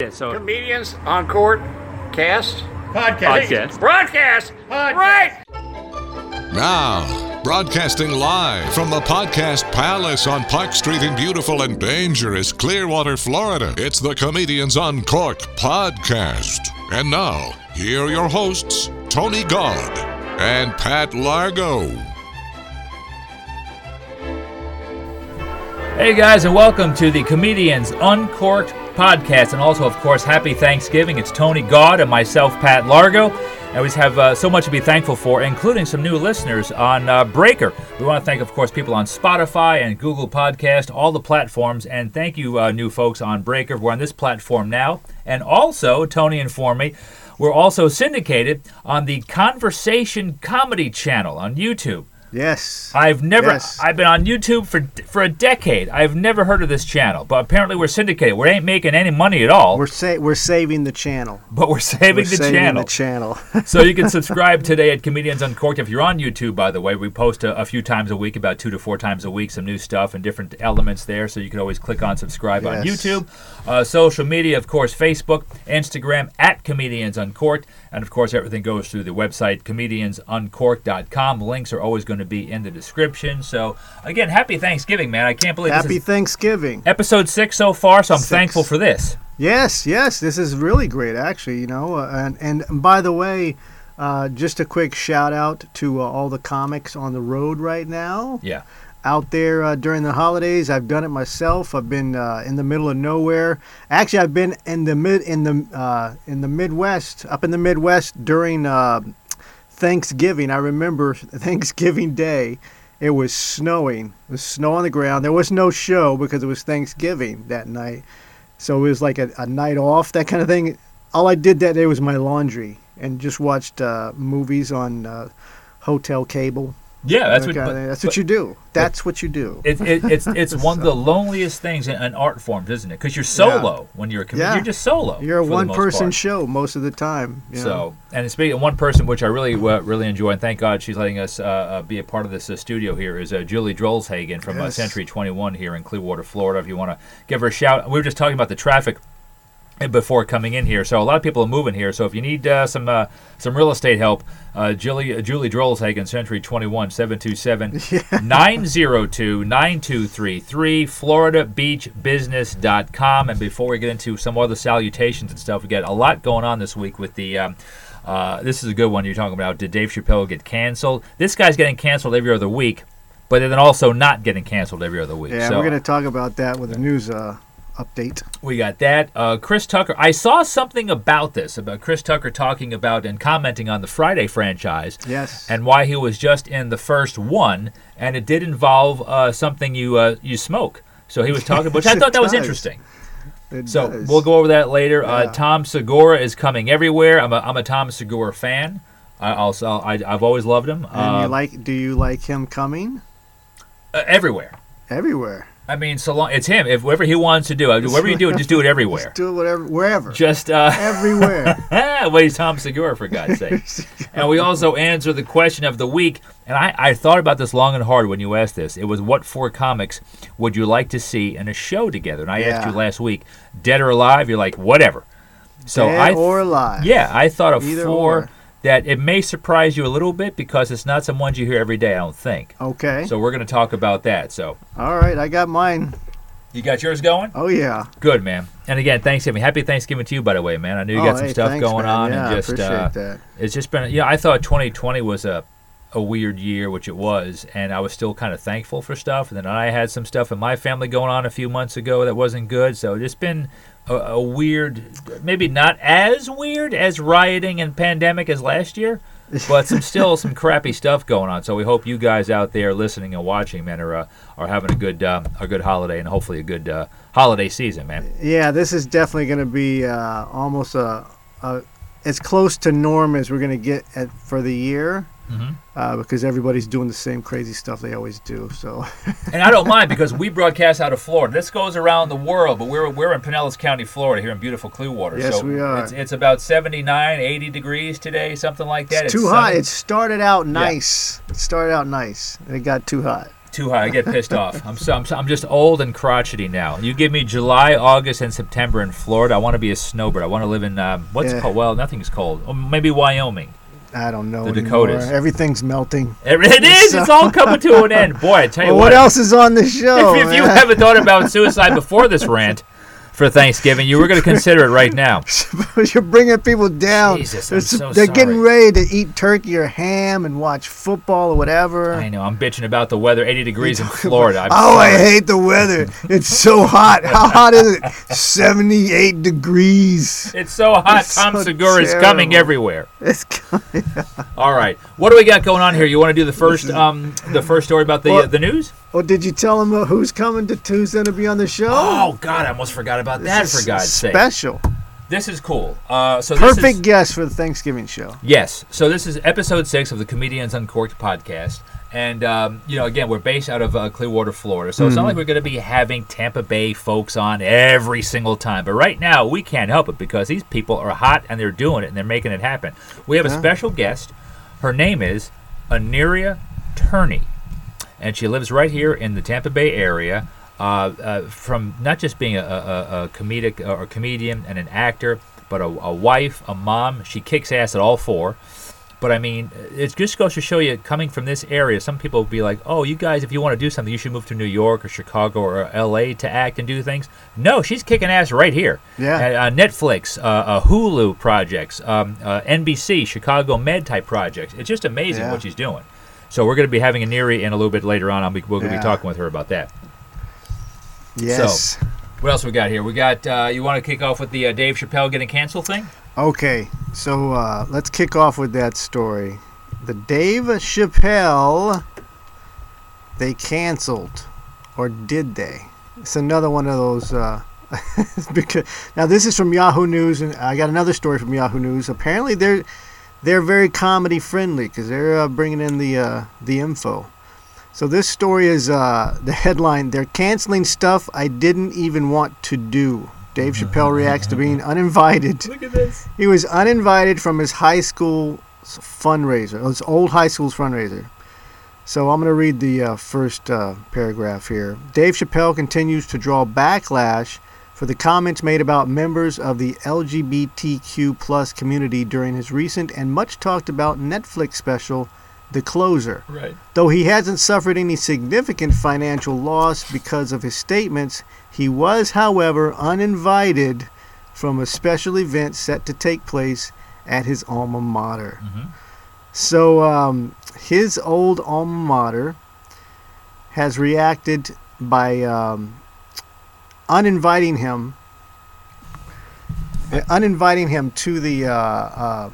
Yeah, so Comedians Uncorked cast Podcast. podcast. broadcast. Podcast. Right. Now, broadcasting live from the Podcast Palace on Park Street in beautiful and dangerous Clearwater, Florida. It's the Comedians Uncorked podcast. And now, here are your hosts, Tony Gaud and Pat Largo. Hey guys, and welcome to the Comedians Uncorked podcast, and also, of course, happy Thanksgiving. It's Tony Gaud and myself, Pat Largo. And we have uh, so much to be thankful for, including some new listeners on uh, Breaker. We want to thank, of course, people on Spotify and Google Podcast, all the platforms, and thank you, uh, new folks on Breaker. We're on this platform now, and also, Tony informed me, we're also syndicated on the Conversation Comedy Channel on YouTube. Yes. I've never. Yes. I've been on YouTube for for a decade. I've never heard of this channel, but apparently we're syndicated. We ain't making any money at all, We're sa- we're saving the channel. but we're saving We're the saving channel. the channel. so you can subscribe today at Comedians Uncorked. If you're on YouTube, by the way, we post a, a few times a week, about two to four times a week, some new stuff and different elements there. So you can always click on subscribe on YouTube. Uh, social media, of course, Facebook, Instagram at Comedians Uncorked, and of course everything goes through the website comediansuncorked.com. Links are always going to be in the description. So again, happy Thanksgiving, man! I can't believe Happy Thanksgiving. episode six so far. So I'm Six. thankful for this. Yes, yes, this is really great, actually. You know, uh, and and by the way, uh, just a quick shout out to uh, all the comics on the road right now. Yeah. Out there uh, during the holidays, I've done it myself. I've been uh, in the middle of nowhere. Actually, I've been in the mid in the uh, in the Midwest, up in the Midwest during uh, Thanksgiving. I remember Thanksgiving Day. It was snowing. It was snow on the ground. There was no show because it was Thanksgiving that night. So it was like a, a night off, that kind of thing. All I did that day was my laundry and just watched uh, movies on uh, hotel cable. Yeah, that's that what. but- that's what you do. That's what you do. It, it, it's it's one of the loneliest things in, in art forms, isn't it? Because you're solo when you're a comedian. Yeah. You're just solo. You're a most one-person part. show most of the time. you know. So, and speaking of one person, which I really uh, really enjoy, and thank God she's letting us uh, uh, be a part of this uh, studio here, is uh, Julie Drolshagen from uh, Yes. Century 21 here in Clearwater, Florida. If you want to give her a shout, we were just talking about the traffic before coming in here. So a lot of people are moving here. So if you need uh, some uh, some real estate help, uh, Julie uh, Julie Drolshagen, Century 21 727 902 9233 FloridaBeachBusiness.com. And before we get into some other salutations and stuff, we got a lot going on this week with the. Um, uh, this is a good one you're talking about. Did Dave Chappelle get canceled? This guy's getting canceled every other week, but then also not getting canceled every other week. yeah, so, we're going to talk about that with the news uh, update. we got that. Uh, Chris Tucker. I saw something about this about Chris Tucker talking about and commenting on the Friday franchise Yes. and why he was just in the first one, and it did involve uh, something you uh, you smoke. So he was talking, which I thought that was interesting. It So does. we'll go over that later. Uh, Yeah. Tom Segura is coming everywhere. I'm a, I'm a Tom Segura fan. I also I, I've always loved him. And Uh, you like? Do you like him coming uh, everywhere. everywhere? I mean, so long it's him. If whatever he wants to do, whatever you do, just do it everywhere. Just do it whatever, wherever, Just uh, everywhere. well, he's Tom Segura for God's sake. and we also answer the question of the week. And I, I thought about this long and hard when you asked this. It was what four comics would you like to see in a show together? And I asked you last week, dead or alive. You're like whatever. So Dead I th- or alive. yeah, I thought of Either four or. That it may surprise you a little bit because it's not some ones you hear every day. I don't think. Okay. So we're going to talk about that. So All right, I got mine. you got yours going? Oh yeah. Good man. And again, Thanksgiving. Happy Thanksgiving to you, by the way, man. I knew you oh, got some hey, stuff thanks, going man. on, Yeah, and I just appreciate uh, that. it's just been. Yeah, I thought 2020 was a a weird year, which it was, and I was still kind of thankful for stuff. And then I had some stuff in my family going on a few months ago that wasn't good. So it's been a, a weird, maybe not as weird as rioting and pandemic as last year, but some still some crappy stuff going on. So we hope you guys out there listening and watching, man, are uh, are having a good um, a good holiday and hopefully a good uh, holiday season, man. Yeah, this is definitely going to be uh, almost a, a as close to norm as we're going to get at, for the year. Mhm. Uh, because everybody's doing the same crazy stuff they always do. So And I don't mind because we broadcast out of Florida. This goes around the world, but we're we're in Pinellas County, Florida, here in beautiful Clearwater. Yes, so we are. It's, it's about 79, 80 degrees today, something like that. it's too hot. It started out nice. It started out nice, and it got too hot. Too high. I get pissed off. I'm, so, I'm, so, I'm just old and crotchety now. You give me July, August, and September in Florida. I want to be a snowbird. I want to live in um, what's Yeah. called? Well, nothing's cold. Or maybe Wyoming. I don't know. The anymore. Dakotas. Everything's melting. It is. It's all coming to an end. Boy, I tell you Well, what else is on the show? If, if you haven't thought about suicide before this rant for Thanksgiving, you were going to consider it right now. You're bringing people down. Jesus, they're so they're getting ready to eat turkey or ham and watch football or whatever. I know. I'm bitching about the weather. 80 degrees in Florida. I'm oh, I hate the weather. It's so hot. How hot is it? 78 degrees. It's so hot. It's Tom so Segura is coming everywhere. It's coming. All right. What do we got going on here? You want to do the first um the first story about the Well- uh, the news? Well, did you tell them uh, who's coming to who's going to be on the show? Oh God, I almost forgot about that. This For is God's sake, special. this is cool. Uh, so this Perfect is, guest for the Thanksgiving show. Yes. So this is episode six of the Comedians Uncorked podcast. And, um, you know, again, we're based out of uh, Clearwater, Florida. So it's not like we're going to be having Tampa Bay folks on every single time. But right now, we can't help it because these people are hot and they're doing it and they're making it happen. We have a special guest. Her name is Aniria Turney. And she lives right here in the Tampa Bay area. Uh, uh, from not just being a, a, a- comedic uh, or comedian and an actor, but a, a wife, a mom. She kicks ass at all four. But I mean, it just goes to show you, coming from this area, some people will be like, "Oh, you guys, if you want to do something, you should move to New York or Chicago or L.A. to act and do things." No, she's kicking ass right here. Yeah. Uh, uh, Netflix, uh, uh, Hulu projects, um, uh, NBC, Chicago Med type projects. It's just amazing Yeah. what she's doing. So we're going to be having Aniri in a little bit later on. I'll be, we're going to Yeah. be talking with her about that. Yes. What else we got here? We got. Uh, you want to kick off with the uh, Dave Chappelle getting canceled thing? Okay, so uh, let's kick off with that story. The Dave Chappelle, they canceled, or did they? It's another one of those. Uh, because now this is from Yahoo News, and I got another story from Yahoo News. Apparently, they're they're very comedy friendly because they're uh, bringing in the uh, the info. So this story is uh, the headline: They're canceling stuff I didn't even want to do. Dave Chappelle reacts to being uninvited. Look at this. He was uninvited from his high school fundraiser, his old high school's fundraiser. So I'm going to read the uh, first uh, paragraph here. Dave Chappelle continues to draw backlash for the comments made about members of the LGBTQ plus community during his recent and much talked about Netflix special, The Closer. Right. Though he hasn't suffered any significant financial loss because of his statements, he was, however, uninvited from a special event set to take place at his alma mater. Mhm. So, um, his old alma mater has reacted by um, uninviting him, uh, uninviting him to the, uh, uh,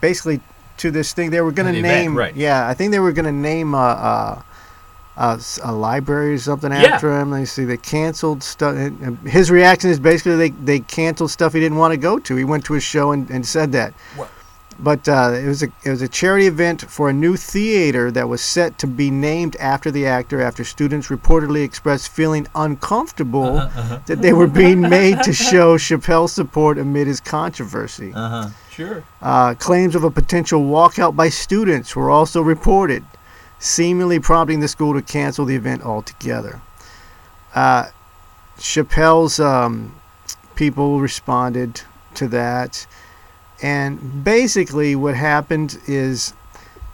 basically to this thing. They were going to event, name, right. yeah, I think they were going to name a, uh, uh, s- a library or something Yeah. after him. They see they canceled stuff. His reaction is basically they, they canceled stuff he didn't want to go to. He went to his show and, and said that. What? But uh, it was a it was a charity event for a new theater that was set to be named after the actor after students reportedly expressed feeling uncomfortable Uh-huh, that they were being made to show Chappelle's support amid his controversy. Uh huh. Sure. Uh, claims of a potential walkout by students were also reported, seemingly prompting the school to cancel the event altogether. Uh, Chappelle's um, people responded to that, and basically, what happened is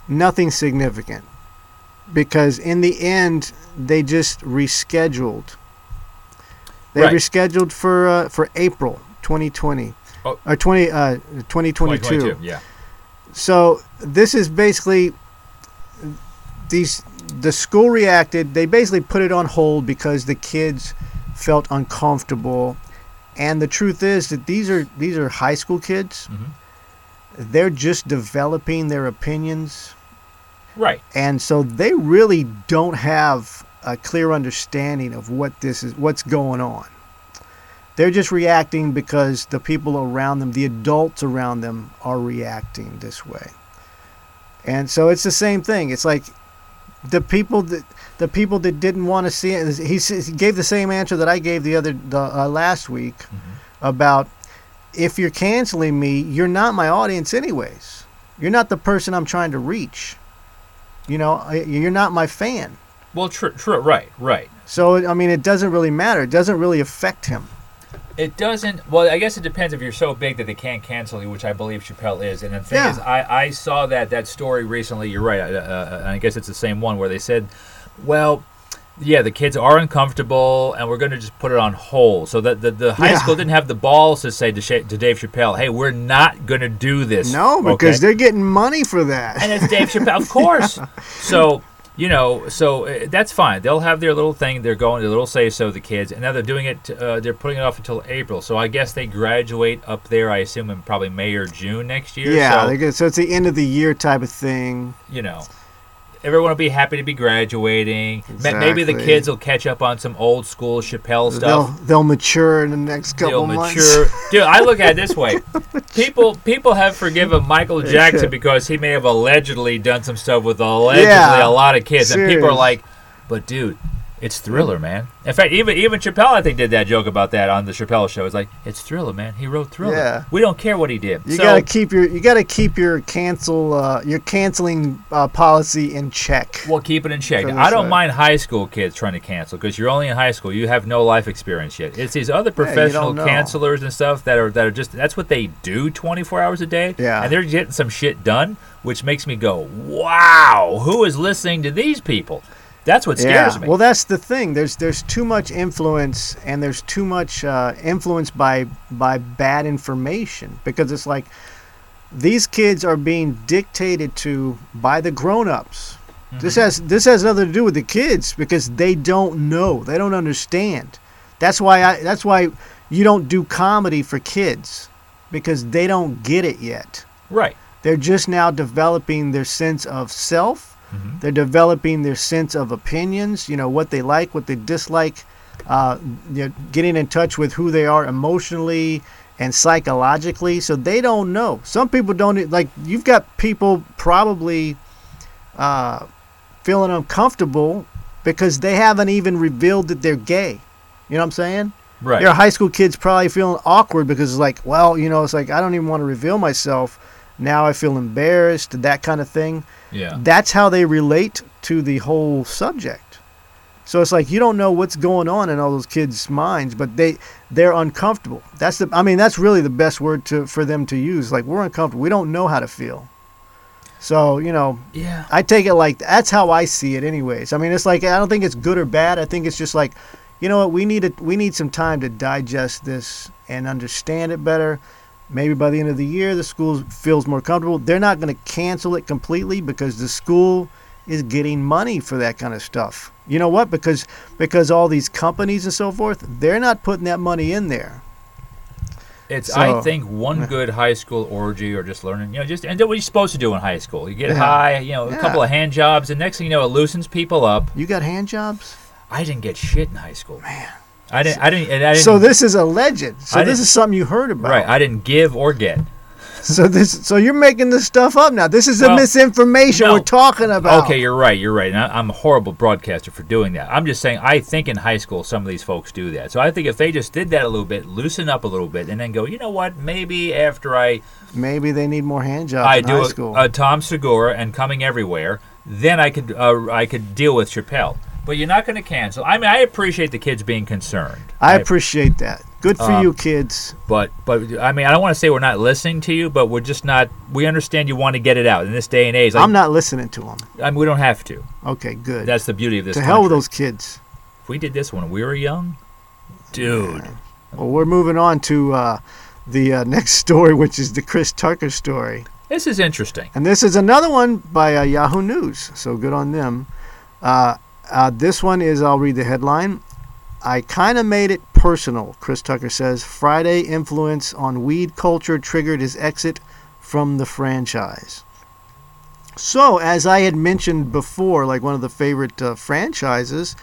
nothing significant because, in the end, they just rescheduled. They Right. rescheduled for uh, for April 2020 Oh. or 20 uh, 2022. 2022, Yeah. So this is basically these the school reacted. They basically put it on hold because the kids felt uncomfortable. And the truth is that these are these are high school kids. Mhm. They're just developing their opinions, Right. and so they really don't have a clear understanding of what this is, what's going on. They're just reacting because the people around them, the adults around them, are reacting this way. And so it's the same thing. It's like the people that the people that didn't want to see it. He, he gave the same answer that I gave the other the, uh, last week about if you're canceling me, you're not my audience anyways. You're not the person I'm trying to reach. You know, you're not my fan. Well, true, true, right, right. So I mean, it doesn't really matter. It doesn't really affect him. It doesn't. Well, I guess it depends if you're so big that they can't cancel you, which I believe Chappelle is. And the thing Yeah. is, I, I saw that that story recently. You're right. Uh, uh, I guess it's the same one where they said, well. Yeah, the kids are uncomfortable, and we're going to just put it on hold. So that the, the high Yeah. school didn't have the balls to say to, Sha- to Dave Chappelle, "Hey, we're not going to do this." No, because okay? they're getting money for that. and it's Dave Chappelle, of course. So you know, so uh, that's fine. They'll have their little thing. They're going their little say so. The kids, and now they're doing it. Uh, they're putting it off until April. So I guess they graduate up there. I assume in probably May or June next year. yeah, So, so it's the end of the year type of thing. you know. Everyone will be happy to be graduating. Ma- Maybe the kids will catch up on some old school Chappelle They'll stuff. they'll mature in the next couple They'll months. mature. Dude, I look at it this way. People people have forgiven Michael Jackson because he may have allegedly done some stuff with allegedly Yeah. a lot of kids. And people are like, but dude, it's Thriller, man. In fact, even even Chappelle, I think, did that joke about that on the Chappelle show. It's like, it's Thriller, man. He wrote Thriller. Yeah. We don't care what he did. You so, gotta keep your you gotta keep your cancel uh, your canceling uh, policy in check. We'll keep it in check. I don't side. mind high school kids trying to cancel because you're only in high school. You have no life experience yet. It's these other professional know. cancelers and stuff that are that are just that's what they do 24 hours a day. Yeah. and they're getting some shit done, which makes me go, "Wow, who is listening to these people?" That's what scares me. Well, that's the thing. There's there's too much influence, and there's too much uh, influence by by bad information because it's like these kids are being dictated to by the grown-ups. This Mm-hmm. has this has nothing to do with the kids because they don't know, they don't understand. That's why I that's why you don't do comedy for kids because they don't get it yet. right. They're just now developing their sense of self. Mm-hmm. They're developing their sense of opinions. You know what they like, what they dislike. Uh, you know, getting in touch with who they are emotionally and psychologically. So they don't know. Some people don't like. You've got people probably uh, feeling uncomfortable because they haven't even revealed that they're gay. You know what I'm saying? Right. Your high school kids probably feeling awkward because it's like, well, you know, it's like I don't even want to reveal myself. Now I feel embarrassed, that kind of thing. Yeah. That's how they relate to the whole subject. So it's like you don't know what's going on in all those kids' minds, but they they're uncomfortable. That's the I mean that's really the best word to for them to use. Like we're uncomfortable. We don't know how to feel. So, you know, Yeah. I take it like that's how I see it anyways. I mean, it's like I don't think it's good or bad. I think it's just like, you know what, we need it we need some time to digest this and understand it better. Maybe by the end of the year the school feels more comfortable. They're not going to cancel it completely because the school is getting money for that kind of stuff. You know what? Because because all these companies and so forth, they're not putting that money in there. It's So- I think one good high school orgy or just learning, you know, just and do what you're supposed to do in high school. You get Yeah. high, you know, a Yeah. couple of hand jobs, and next thing you know, it loosens people up. You got hand jobs? I didn't get shit in high school. Man. I didn't. I didn't. I didn't So this is a legend. So this is something you heard about. right. I didn't give or get. So this, so you're making this stuff up now. This is the Well, misinformation no. we're talking about. Okay, you're right. You're right. And I, I'm a horrible broadcaster for doing that. I'm just saying. I think in high school some of these folks do that. So I think if they just did that a little bit, loosen up a little bit, and then go, you know what? Maybe after I Maybe they need more hand jobs I in do high a, school. a Tom Segura and coming everywhere, then I could uh, I could deal with Chappelle. But you're not going to cancel. I mean, I appreciate the kids being concerned. I appreciate that. Good for Um, you, kids. But but I mean, I don't want to say we're not listening to you, but we're just not. We understand you want to get it out in this day and age. Like, I'm not listening to them. I mean, we don't have to. Okay, good. That's the beauty of this. to hell with those kids. If we did this when we were young, dude. Well, we're moving on to uh, the uh, next story, which is the Chris Tucker story. This is interesting. And this is another one by uh, Yahoo News, so good on them. Uh, this one is, I'll read the headline. I kind of made it personal, Chris Tucker says. Friday influence on weed culture triggered his exit from the franchise. So, as I had mentioned before, like one of the favorite uh, franchises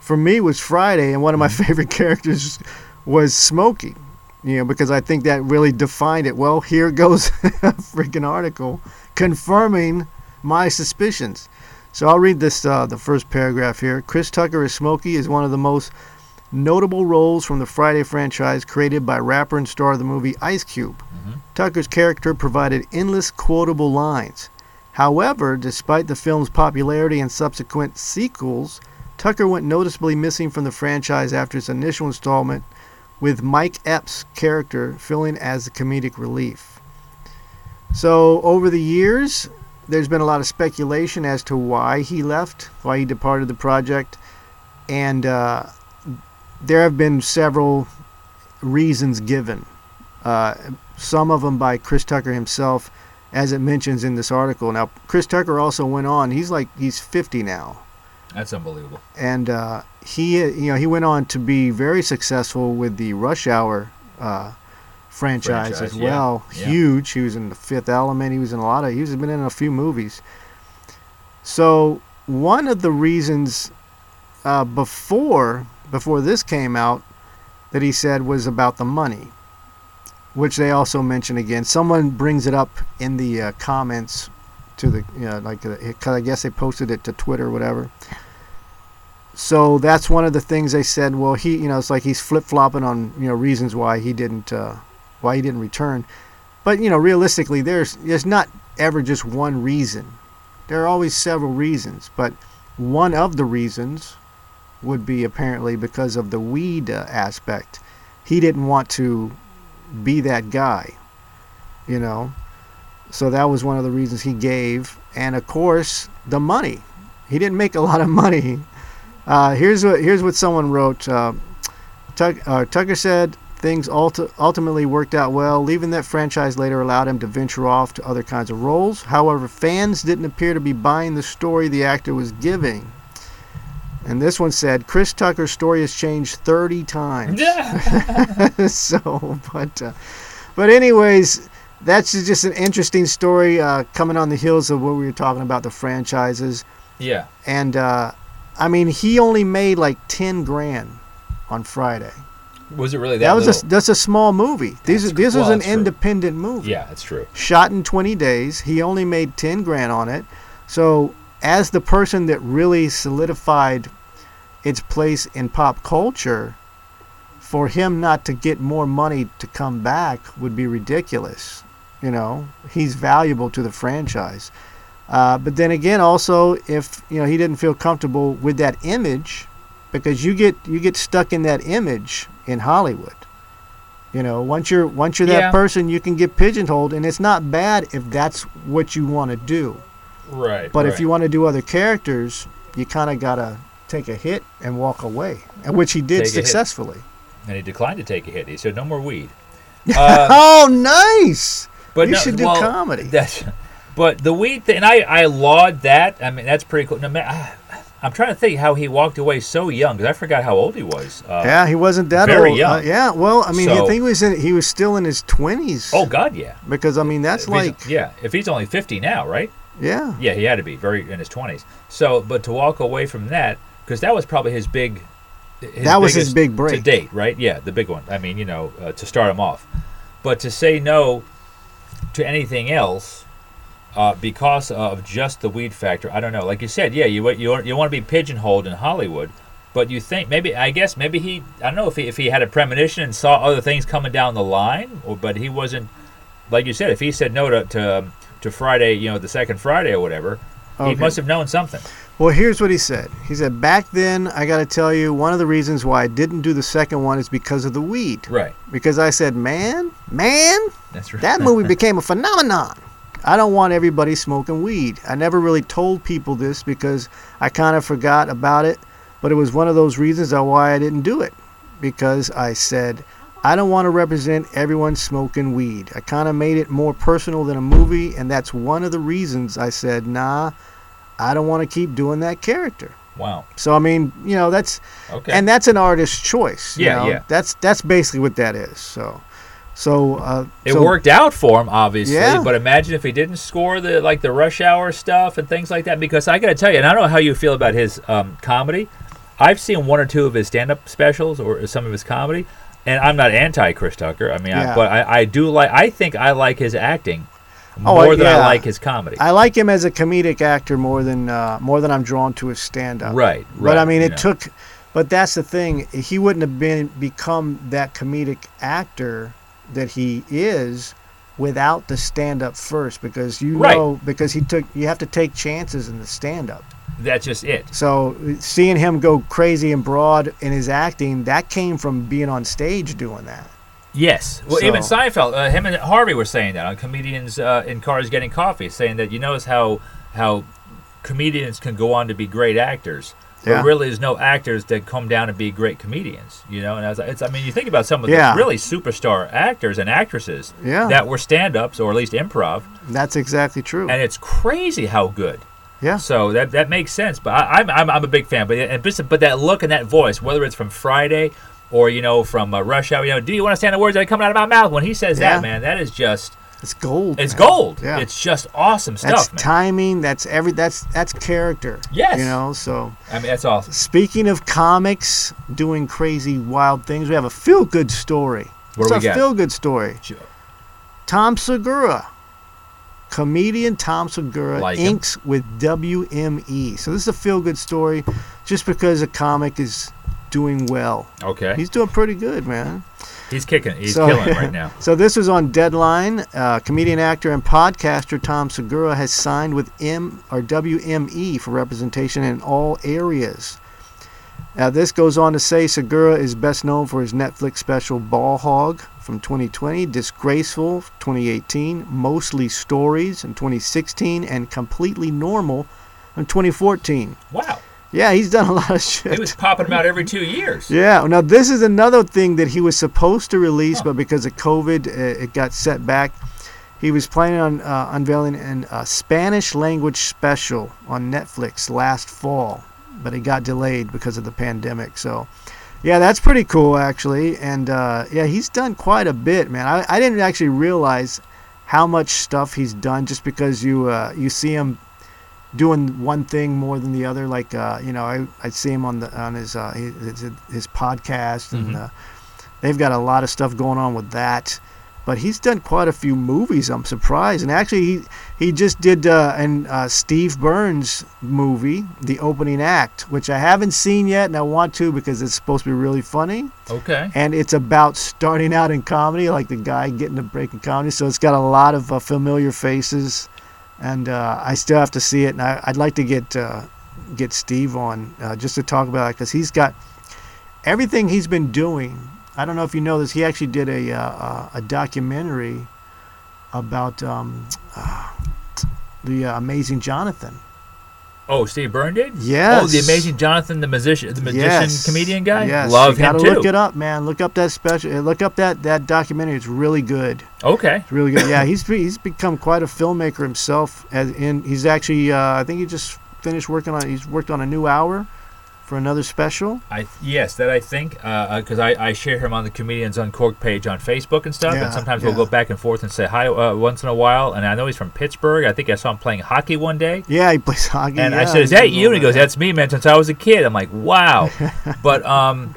for me was Friday, and one of my favorite characters was Smokey. You know, because I think that really defined it. Well, here goes a freaking article confirming my suspicions. So I'll read this, uh, the first paragraph here. Chris Tucker as Smokey is one of the most notable roles from the Friday franchise created by rapper and star of the movie Ice Cube. Tucker's character provided endless quotable lines. However, despite the film's popularity and subsequent sequels, Tucker went noticeably missing from the franchise after its initial installment, with Mike Epps' character filling as the comedic relief. So, over the years, there's been a lot of speculation as to why he left, why he departed the project, and uh, there have been several reasons given. Uh, some of them by Chris Tucker himself, as it mentions in this article. Now, Chris Tucker also went on. He's like he's 50 now, That's unbelievable. and uh, he you know he went on to be very successful with the Rush Hour uh, franchise, Franchise, as well. yeah. Huge. He was in the Fifth Element. He was in a lot of. He's been in a few movies. So one of the reasons uh, before before this came out that he said was about the money, which they also mention again. Someone brings it up in the uh, comments to the you know, like uh, 'cause I guess they posted it to Twitter or whatever. So that's one of the things they said. Well, he you know it's like he's flip flopping on you know reasons why he didn't uh, why he didn't return. But you know realistically, there's there's not ever just one reason. There are always several reasons, but one of the reasons would be apparently because of the weed uh, aspect. He didn't want to be that guy, you know. So that was one of the reasons he gave, and of course the money. He didn't make a lot of money. Uh, here's what here's what someone wrote. Uh, Tuck, uh, Tucker said things ulti- ultimately worked out well. Leaving that franchise later allowed him to venture off to other kinds of roles. However, fans didn't appear to be buying the story the actor was giving. And this one said Chris Tucker's story has changed 30 times. so, but, uh, but anyways, that's just an interesting story uh, coming on the heels of what we were talking about the franchises. yeah. And uh, I mean, he only made like 10 grand on Friday. Was it really That, that, was little? a, that's a small movie. These this was an true. independent movie. yeah, that's true. Shot in 20 days. He only made 10 grand on it. So, as the person that really solidified its place in pop culture, for him not to get more money to come back would be ridiculous. You know, he's valuable to the franchise. Uh, but then again, also, if you know he didn't feel comfortable with that image, because you get you get stuck in that image in Hollywood. You know, once you're once you're Yeah. that person, you can get pigeonholed, and it's not bad if that's what you want to do. Right. But if you want to do other characters, you kind of gotta take a hit and walk away, and which he did Take successfully. and he declined to take a hit. He said, "No more weed." Uh, oh, nice! But You no, should do well, comedy. That's, but the weed thing, and I, I laud that. I mean, that's pretty cool. No, man, I, I'm trying to think how he walked away so young because I forgot how old he was. Uh, yeah, he wasn't that very old. young. Uh, yeah, well, I mean, I think he was in, he was still in his twenties. Oh God, yeah. because I mean that's If like yeah. If he's only 50 now, right? yeah, Yeah, he had to be very in his 20s. So, but to walk away from that because that was probably his big. His That was his big break. to date, right? Yeah, the big one. I mean, you know, uh, to start him off, but to say no to anything else uh, because of just the weed factor, I don't know. Like you said, yeah, you you you want to be pigeonholed in Hollywood, but you think maybe I guess maybe he I don't know if he if he had a premonition and saw other things coming down the line, or but he wasn't like you said. If he said no to to, to Friday, you know, the second Friday or whatever, he must have known something. Well, here's what he said. He said, Back then, I got to tell you, one of the reasons why I didn't do the second one is because of the weed. Right. Because I said, Man, man, That's right. that movie became a phenomenon. I don't want everybody smoking weed. I never really told people this because I kind of forgot about it, but it was one of those reasons why I didn't do it. Because I said, I don't want to represent everyone smoking weed. I kind of made it more personal than a movie, and that's one of the reasons I said, Nah, I don't want to keep doing that character. wow. So I mean, you know, that's Okay. and that's an artist's choice. you Yeah, know? yeah. That's that's basically what that is. So, so uh, It so- worked out for him, obviously. Yeah. But imagine if he didn't score the like the rush hour stuff and things like that. Because I got to tell you, and I don't know how you feel about his um, comedy. I've seen one or two of his stand-up specials or some of his comedy, and I'm not anti Chris Tucker. I mean, Yeah. I, but I, I do like. I think I like his acting Oh, more than I like his comedy. I like him as a comedic actor more than uh, more than I'm drawn to his stand-up. Right, But I mean, it yeah. took. But that's the thing. He wouldn't have been become that comedic actor that he is without the stand up first because you Right. know because he took you have to take chances in the stand up. That's just it. So seeing him go crazy and broad in his acting, that came from being on stage doing that. Yes. Well, So- even Seinfeld, uh, him and Harvey were saying that on comedians uh, in cars getting coffee, saying that you notice how how comedians can go on to be great actors. Yeah. But really, there's no actors that come down and be great comedians, you know. And I, was, it's, I mean, you think about some of Yeah. the really superstar actors and actresses Yeah. that were stand-ups or at least improv, That's exactly true. and it's crazy how good. yeah. So that that makes sense. But I, I'm, I'm I'm a big fan. But and but that look and that voice, whether it's from Friday or you know from uh, Rush Hour, you know, do you understand the words that are coming out of my mouth when he says Yeah. that, man? That is just It's gold. it's man. gold. Yeah. It's just awesome that's stuff, man. timing. That's every. That's that's character. Yes. You know. So I mean, that's awesome. speaking of comics doing crazy wild things, we have a feel good story. What it's do a we got? feel good story. Sure. Tom Segura, comedian Tom Segura, Like him. inks with WME. So this is a feel good story, just because a comic is doing well. Okay, He's doing pretty good, man. Kicking. He's So- killing right now. So this was on Deadline. Uh, comedian, actor, and podcaster Tom Segura has signed with M or WME for representation in all areas. Now this goes on to say Segura is best known for his Netflix special Ball Hog from 2020, Disgraceful 2018, Mostly Stories in 2016, and Completely Normal in 2014. Wow, Yeah, he's done a lot of shit. he was popping them out every two years. Yeah. Now this is another thing that he was supposed to release, but because of COVID, uh, it got set back. He was planning on uh, unveiling an uh, Spanish language special on Netflix last fall, but it got delayed because of the pandemic. So, yeah, that's pretty cool actually. And uh, yeah, he's done quite a bit, man. I, I didn't actually realize how much stuff he's done just because you uh, you see him doing one thing more than the other. Like uh, you know, I, I see him on the on his uh, his, his podcast, and Mhm. uh, they've got a lot of stuff going on with that. But he's done quite a few movies. I'm surprised, and actually, he he just did uh, an uh, Steve Byrne movie, The Opening Act, which I haven't seen yet, and I want to because it's supposed to be really funny Okay, and it's about starting out in comedy, like the guy getting a break in comedy. So it's got a lot of uh, familiar faces, and uh, I still have to see it. And I, I'd like to get uh, get Steve on uh, just to talk about it because he's got everything he's been doing. I don't know if you know this. He actually did a uh, a documentary about um, uh, the uh, Amazing Jonathan. Oh, Steve Byrne did? Yes. Oh, the amazing Jonathan, the musician, the magician, Yes. comedian guy. Yes, Love you him gotta too. look it up, man. Look up that special. uh, Look up that that documentary. It's really good. Okay. It's really good. Yeah, he's he's become quite a filmmaker himself. As in, he's actually uh, I think he just finished working on. He's worked on a new hour for another special. I yes, that I think because I, I share him on the Comedians Uncorked page on Facebook and stuff, Yeah, and sometimes yeah. we'll go back and forth and say hi uh, once in a while. And I know he's from Pittsburgh. I think I saw him playing hockey one day. Yeah, he plays hockey. And I said, "Is that you?" And he goes, "That's me, man. Since I was a kid." I'm like, "Wow," but um,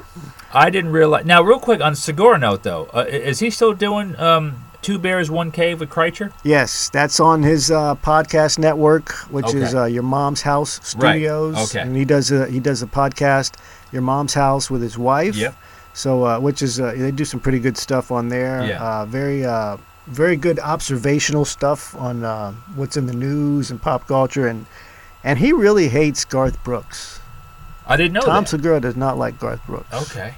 I didn't realize. Now, real quick on Segura note though, uh, is he still doing um, Two Bears One Cave with Kreischer? Yes, that's on his uh, podcast network, which is uh, Your Mom's House Right, Studios. okay. And he does a he does a podcast, Your Mom's House, with his wife. Yep. So, uh, which is uh, they do some pretty good stuff on there. Yeah. Uh, very, uh, very good observational stuff on uh, what's in the news and pop culture, and and he really hates Garth Brooks. I didn't know Tom that. Segura does not like Garth Brooks. Okay.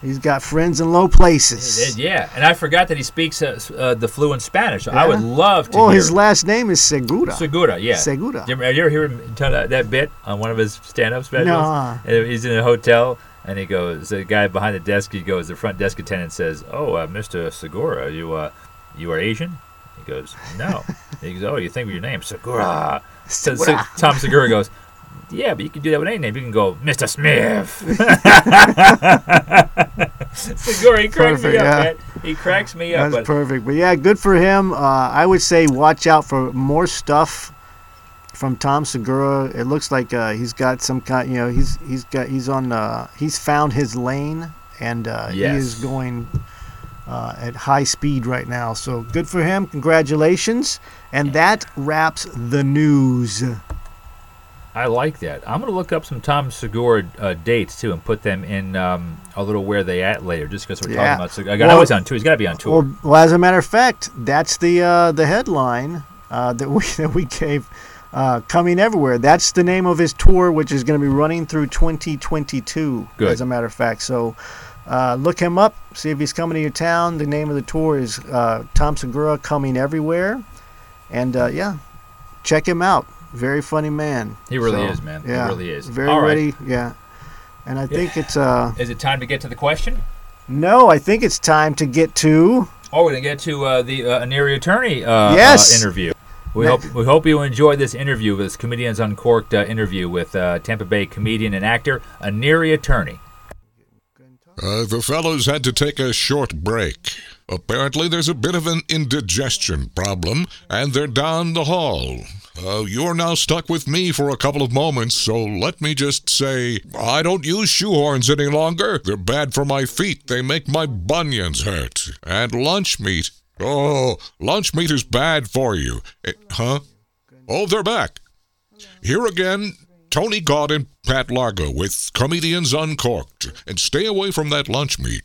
He's got friends in low places. Yeah, and I forgot that he speaks uh, uh, the fluent Spanish. So I would love to. Well, hear his last name is Segura. Segura, yeah. Segura. You ever, you ever hear him tell that, that bit on one of his stand-up specials? No. And he's in a hotel, and he goes, the guy behind the desk, he goes, the front desk attendant says, "Oh, uh, Mr. Segura, you uh, you are Asian?" He goes, "No." he goes, "Oh, you think of your name, Segura?" So, so Segura. Tom Segura goes, "Yeah, but you can do that with any name. You can go, Mr. Smith." Segura, he cracks me up, yeah. man. He cracks me up. That's But perfect. But yeah, good for him. Uh, I would say watch out for more stuff from Tom Segura. It looks like uh, he's got some kind. You know, he's he's got he's on. Uh, he's found his lane, and uh, he is going uh, at high speed right now. So good for him. Congratulations. And that wraps the news. I like that. I'm going to look up some Tom Segura uh, dates too and put them in um, a little where they at later, just because we're Yeah. talking about Segura. I got Well- always on tour. He's got to be on tour. Well, well, as a matter of fact, that's the uh, the headline uh, that we that we gave. Uh, coming everywhere. That's the name of his tour, which is going to be running through 2022. Good. As a matter of fact, so uh, look him up. See if he's coming to your town. The name of the tour is uh, Tom Segura Coming Everywhere, and uh, yeah, check him out. Very funny man. He really So, is, man. Yeah, He really is. Very All right. ready. Yeah, and I think it's uh Is it time to get to the question? no, I think it's time to get to Oh, we're gonna get to uh, the uh, Aniria Turney uh, Yes. uh, interview. We hope we hope you enjoyed this interview, this comedians uncorked uh, interview with uh, Tampa Bay comedian and actor Aniria Turney. Uh, the fellows had to take a short break. Apparently, there's a bit of an indigestion problem, and they're down the hall. Uh, you're now stuck with me for a couple of moments, so let me just say I don't use shoehorns any longer. They're bad for my feet. They make my bunions hurt. And lunch meat. Oh, lunch meat is bad for you. Eh, huh? Oh, they're back. Here again, Tony Gaud and Pat Largo with Comedians Uncorked. And stay away from that lunch meat.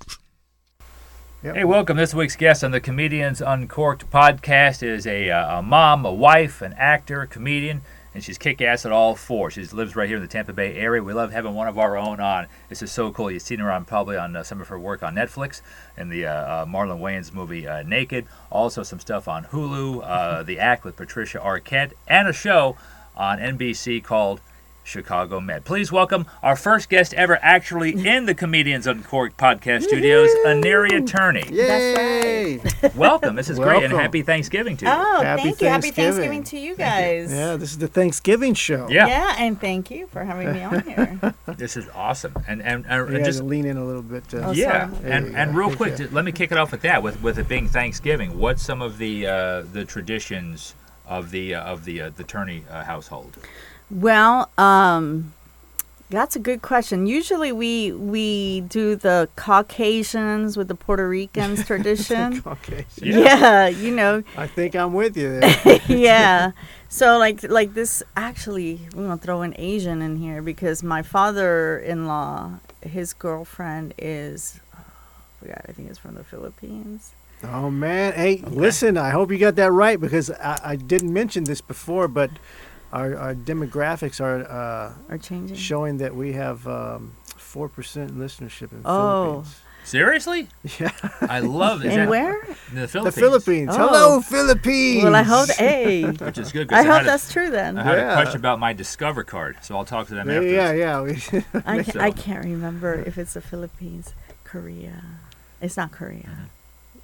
Hey, welcome. This week's guest on the Comedians Uncorked podcast is a, uh, a mom, a wife, an actor, comedian, and she's kick ass at all four. She lives right here in the Tampa Bay area. We love having one of our own on. This is so cool. You've seen her on probably on uh, some of her work on Netflix and the uh, uh, Marlon Wayans movie uh, Naked. Also, some stuff on Hulu, uh, The Act with Patricia Arquette, and a show on NBC called Chicago Med. Please welcome our first guest ever actually in the Comedians on Uncorked podcast studios, Aniria Turney. Yay! Welcome. This is great, and happy Thanksgiving to you. Oh, Happy thank you. Happy Thanksgiving. Thanksgiving to you guys. Yeah, this is the Thanksgiving show. Yeah, and thank you for having me on here. this is awesome. And and, and, You and just lean in a little bit. Uh, Oh, yeah, sorry. There and and real Thank quick, you. let me kick it off with that. With with it being Thanksgiving, what's some of the uh, the traditions of the uh, of the uh, the Turney uh, household? Well, um, that's a good question. Usually we we do the Caucasians with the Puerto Ricans tradition. Okay. yeah. you know, I think I'm with you there. yeah. So like like this actually we're gonna throw an Asian in here because my father-in-law, his girlfriend is, oh, I forgot. I think it's from the Philippines. oh man, hey, listen. I hope you got that right because I, I didn't mention this before, but our, our demographics are uh, Or changing. showing that we have um, four percent listenership in the Oh. Philippines. Seriously? Yeah, I love it. And where? In the the Philippines. Philippines. Oh. Hello, Philippines. Well, I hope. Hey, Which is good. I had hope a- that's true then. I had Yeah. a question about my Discover card, so I'll talk to them Yeah, after. yeah, this. yeah. I, ca- So- I can't remember if it's the Philippines, Korea. It's not Korea.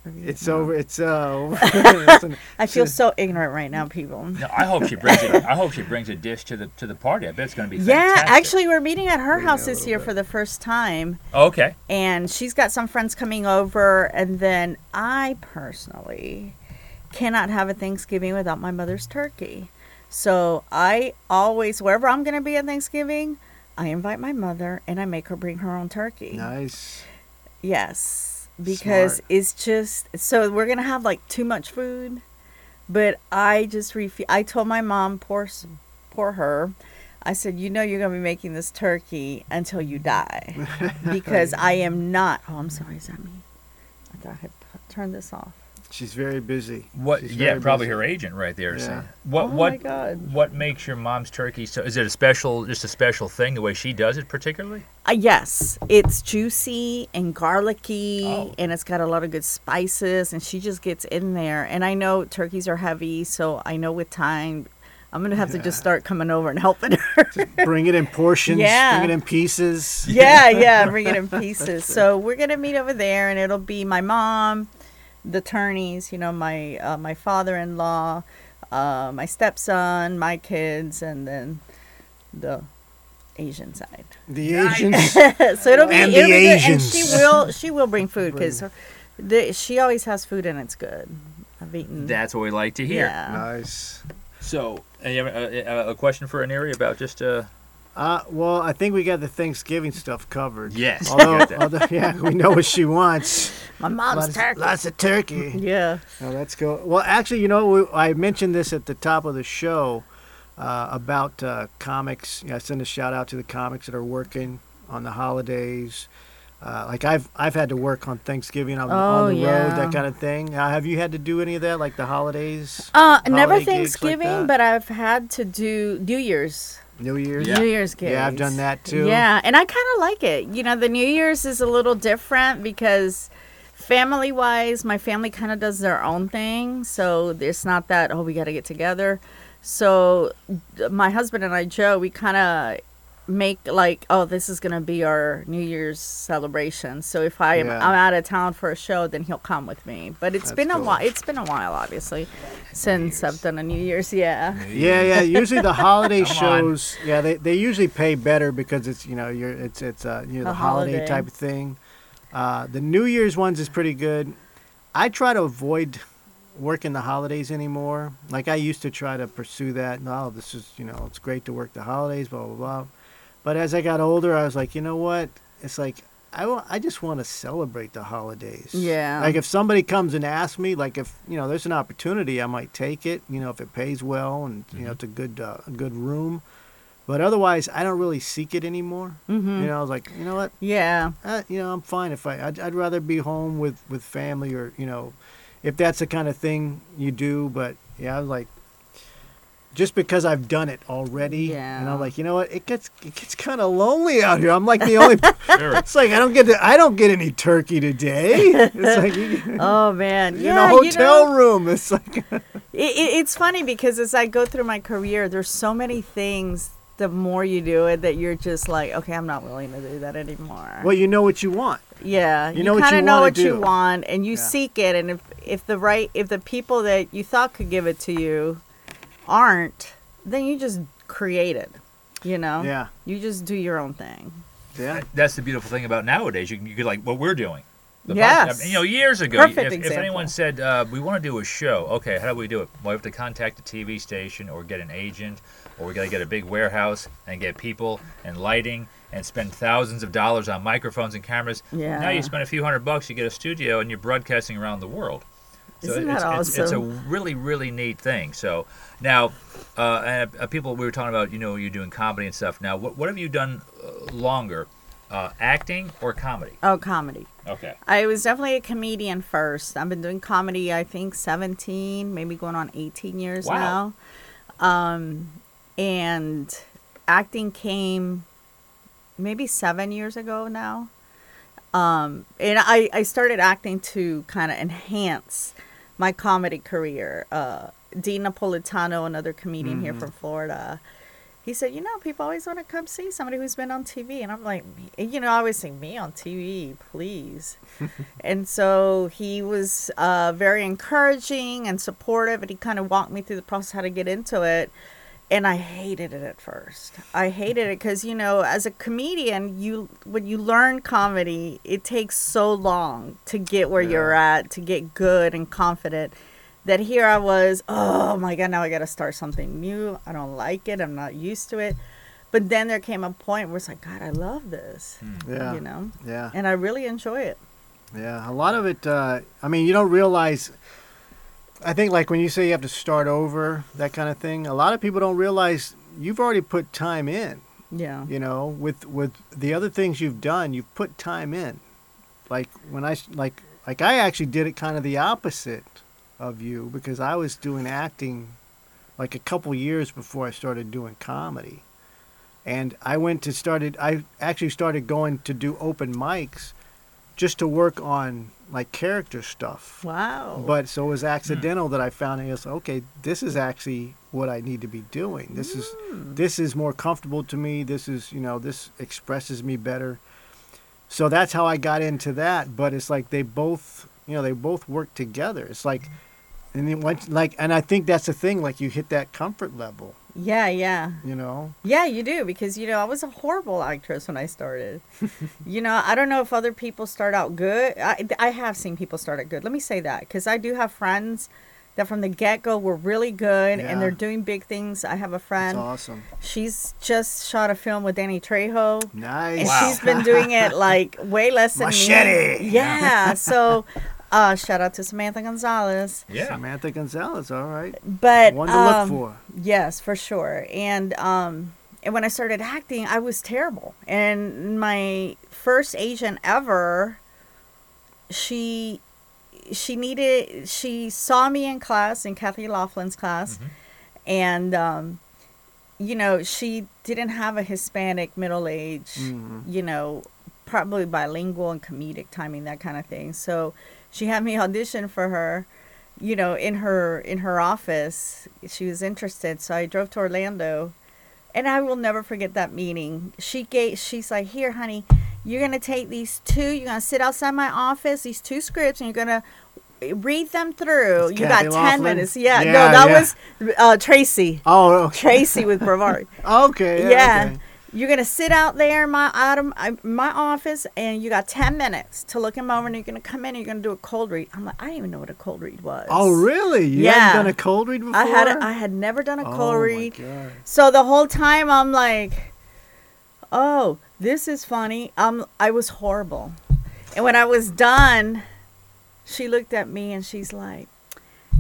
Or it's Vietnam. over. It's uh. I feel so ignorant right now, people. No, I hope she brings it. I hope she brings a dish to the to the party. I bet it's going to be Yeah, fantastic. actually, we're meeting at her Bring house this year bit. for the first time, Oh, okay. and she's got some friends coming over, and then I personally cannot have a Thanksgiving without my mother's turkey. So I always, wherever I'm going to be at Thanksgiving, I invite my mother and I make her bring her own turkey. nice. Yes, because Smart. it's just so we're gonna have like too much food, but I just refuse. I told my mom, poor, poor her. I said, you know, you're gonna be making this turkey until you die, because I am not. Oh, I'm sorry, is that me? I thought I had p- turned this off. She's very busy. What? She's yeah, probably busy. her agent right there. Yeah. saying- What? Oh what? my God. What makes your mom's turkey so? Is it a special, just a special thing, the way she does it, particularly? Uh, yes, it's juicy and garlicky, Oh. and it's got a lot of good spices, and she just gets in there. And I know turkeys are heavy, so I know with time, I'm gonna have to just start coming over and helping her. Bring it in portions. Yeah. Bring it in pieces. yeah, yeah, bring it in pieces. So we're gonna meet over there, and it'll be my mom, the Turneys, you know, my uh, my father-in-law, uh, my stepson, my kids, and then the Asian side. The Asians. so it'll be, And it'll the be good, and Asians. she will she will bring food because she always has food and it's good. I've eaten. That's what we like to hear. yeah. nice. So, and you have a, a, a question for Aniria about just uh? Uh, well, I think we got the Thanksgiving stuff covered. Yes. Although, although, yeah, we know what she wants. My mom's lots, turkey. lots of turkey. Yeah. Oh, that's cool. Well, actually, you know, we, I mentioned this at the top of the show. uh, about uh, comics. You know, I send a shout out to the comics that are working on the holidays. Uh, like I've I've had to work on Thanksgiving on, Oh, on the yeah. road, that kind of thing. Uh, have you had to do any of that, like the holidays, Uh, never holiday gigs like Thanksgiving, that? but I've had to do New Year's. New Year's? Yeah. New Year's gigs. Yeah, I've done that too. Yeah, and I kind of like it. You know, the New Year's is a little different because family wise, my family kind of does their own thing. So it's not that, oh, we got to get together. So my husband and I, Joe, we kind of make like, oh, this is going to be our New Year's celebration. So if I am Yeah. I'm out of town for a show, then he'll come with me. But it's That's been a while. It's been a while, obviously, since I've done a New Year's. Yeah. Yeah, yeah. Usually the holiday Come on. shows, yeah, they, they usually pay better because it's you know you're it's it's uh, you know the A holiday. holiday. type of thing. Uh, the New Year's ones is pretty good. I try to avoid working the holidays anymore. Like I used to try to pursue that. No, this is you know it's great to work the holidays, blah blah blah. But as I got older, I was like, you know what? It's like I I just want to celebrate the holidays. Yeah. Like if somebody comes and asks me, like if you know there's an opportunity, I might take it. You know if it pays well and you know it's a good uh, a good room. But otherwise, I don't really seek it anymore. Mm-hmm. You know, I was like, you know what? Yeah. Uh, you know, I'm fine if I. I'd, I'd rather be home with with family or you know, if that's the kind of thing you do. But yeah, I was like, just because I've done it already, and I'm like, you know what? It gets it gets kind of lonely out here. I'm like the only. Sure. it's like I don't get to, I don't get any turkey today. It's like you, Oh man. in Yeah. a hotel you know, room. It's like it, it, it's funny because as I go through my career, there's so many things. The more you do it, that you're just like, okay, I'm not willing to do that anymore. well, you know what you want. yeah, you know what kind you of know wanna what you want, and you Yeah. seek it. And if if the right, if the people that you thought could give it to you aren't, then you just create it. You know. Yeah, You just do your own thing. yeah. That's the beautiful thing about nowadays. You can, you could like what we're doing. The Yes. podcast. You know, years ago, if, if anyone said uh, we want to do a show, okay, how do we do it? Well, we have to contact a TV station or get an agent, or we got to get a big warehouse and get people and lighting and spend thousands of dollars on microphones and cameras. Yeah. Now you spend a few hundred bucks, you get a studio, and you're broadcasting around the world. Isn't that it's, It's, it's a really, really neat thing. So now, uh, and uh, people we were talking about, you know, you're doing comedy and stuff. Now, what, what have you done uh, longer, uh, acting or comedy? Oh, comedy. Okay. I was definitely a comedian first. I've been doing comedy, I think, 17, maybe going on 18 years Wow. now. Um, and acting came maybe seven years ago now. Um, and I, I started acting to kind of enhance my comedy career. Uh, Dean Napolitano, another comedian here from Florida, he said, you know, people always want to come see somebody who's been on TV. And I'm like, you know, I always think, me on TV, please. and so he was uh, very encouraging and supportive, and he kind of walked me through the process how to get into it. And I hated it at first. I hated it because, you know, as a comedian, you when you learn comedy, it takes so long to get where you're at, to get good and confident that here I was, oh my God, now I got to start something new. I don't like it. I'm not used to it. But then there came a point where it's like, God, I love this, Yeah. you know, Yeah. and I really enjoy it. Yeah, a lot of it. Uh, I mean, you don't realize. I think, like when you say you have to start over, that kind of thing. A lot of people don't realize you've already put time in. Yeah. You know, with with the other things you've done, you've put time in. Like when I like like I actually did it kind of the opposite of you because I was doing acting like a couple years before I started doing comedy. And I went to started I actually started going to do open mics just to work on like character stuff. Wow. But so it was hmm. accidental that I found it was okay, this is actually what I need to be doing. This is hmm. this is more comfortable to me. This is, you know, this expresses me better. So that's how I got into that, but it's like they both, you know, they both work together. It's like mm-hmm. And then once like and I think that's the thing like you hit that comfort level, yeah, yeah. you know. Yeah, you do because you know I was a horrible actress when I started. you know, I don't know if other people start out good. I, I have seen people start out good. Let me say that because I do have friends that from the get go were really good Yeah. and they're doing big things. I have a That's friend. awesome. She's just shot a film with Danny Trejo. Nice. And Wow. she's been doing it like way less than Machete. me. Yeah. So Uh, shout out to Samantha Gonzalez. Yeah. Samantha Gonzalez. All right. But One to um, look for. Yes, for sure. And um, and when I started acting, I was terrible. And my first agent ever, she she needed she saw me in class in Kathy Laughlin's class, and um, you know she didn't have a Hispanic middle age, you know, probably bilingual and comedic timing that kind of thing. So she had me audition for her you know in her in her office she was interested so i drove to orlando and i will never forget that meeting she gave she's like here honey you're gonna take these two you're gonna sit outside my office these two scripts and you're gonna read them through It's you Kathy got 10 Laughlin? minutes yeah, Yeah, no that yeah. was uh tracy Oh, okay. tracy with brevard okay. yeah. okay. You're gonna sit out there in my of uh, my office, and you got ten minutes to look him over, and you're gonna come in, and you're gonna do a cold read. I'm like, I didn't even know what a cold read was. Oh, really? You Yeah. hadn't done a cold read before? I had I had never done a cold oh, read, My God. so the whole time I'm like, oh, this is funny. Um, I was horrible, and when I was done, she looked at me and she's like,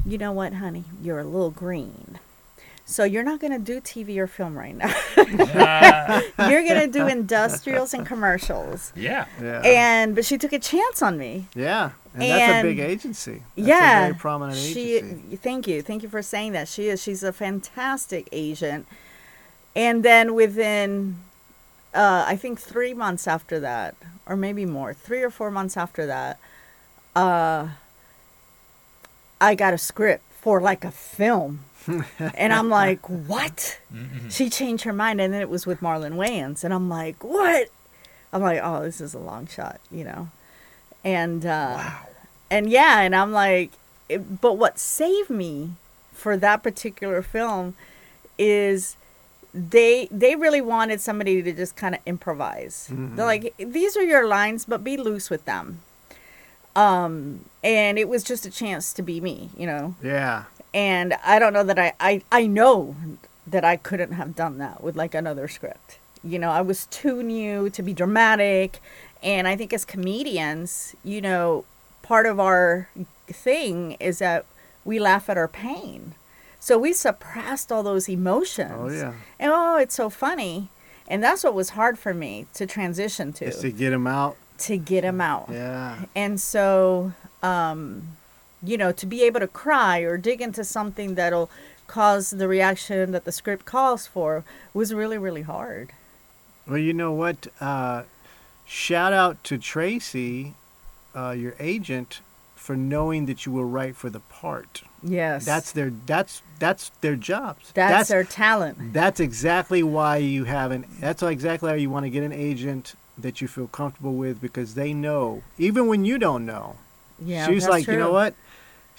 you know what, honey, you're a little green. So you're not gonna do TV or film right now. You're gonna do industrials and commercials. yeah. Yeah. And but she took a chance on me. yeah. And, that's a big agency. That's yeah, A very prominent she. agency. Thank you, thank you for saying that. She is. She's a fantastic agent. And then within, uh, I think three months after that, or maybe more, three or four months after that, uh, I got a script for like a film. And I'm like, what? She changed her mind, and then it was with Marlon Wayans, and I'm like, what? I'm like, oh, this is a long shot, you know, and uh, and yeah, and I'm like, it, but what saved me for that particular film is they they really wanted somebody to just kind of improvise. They're like, these are your lines, but be loose with them. Um, and it was just a chance to be me, you know Yeah. And I don't know that I, I I know that I couldn't have done that with like another script. You know, I was too new to be dramatic, and I think as comedians, you know, part of our thing is that we laugh at our pain. So we suppressed all those emotions. Oh, yeah. And oh, it's so funny. And that's what was hard for me to transition to, Just to get him out. to get them out. Yeah. And so, um, you know, to be able to cry or dig into something that'll cause the reaction that the script calls for was really, really hard. Well, you know what? Uh, shout out to Tracy, uh, your agent, for knowing that you were right for the part. Yes. That's their that's that's their jobs. that's, their talent. That's exactly why you have an. That's exactly why you want to get an agent that you feel comfortable with because they know, even when you don't know. Yeah. she's that's like, you know what?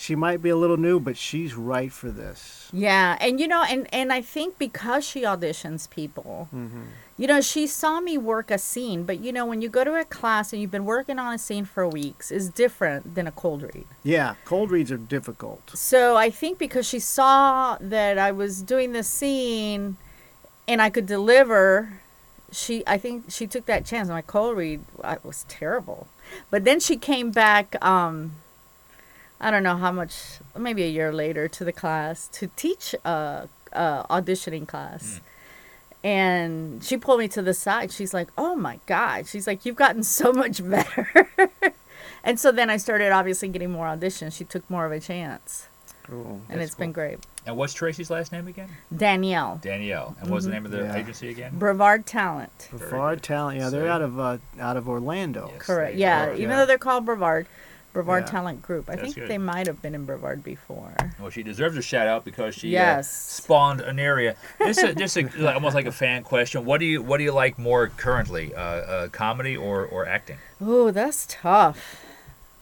She might be a little new, but she's right for this. Yeah, and you know, and and I think because she auditions people, Mm-hmm. you know, she saw me work a scene. But you know, when you go to a class and you've been working on a scene for weeks, is different than a cold read. Yeah, cold reads are difficult. So I think because she saw that I was doing the scene and I could deliver, she I think she took that chance. My cold read I, was terrible, but then she came back. Um, I don't know how much, maybe a year later, to the class to teach a, a auditioning class. And she pulled me to the side. She's like, "Oh my god!" She's like, "You've gotten so much better." and so then I started obviously getting more auditions. She took more of a chance, Cool. and it's been great. And what's Tracy's last name again? Danielle, Danielle. And what's the name of the Yeah. agency again? Brevard Talent. Brevard Talent. Yeah, they're So- out of uh, out of Orlando. Yes. Correct. Yeah, are, even yeah. though they're called Brevard, Brevard Yeah. Talent Group. I That's think good. they might have been in Brevard before. Well, she deserves a shout out because she uh, Yes. spawned an area. This is just a, like, almost like a fan question. What do you what do you like more currently, uh, uh, comedy or, or acting? Oh, that's tough.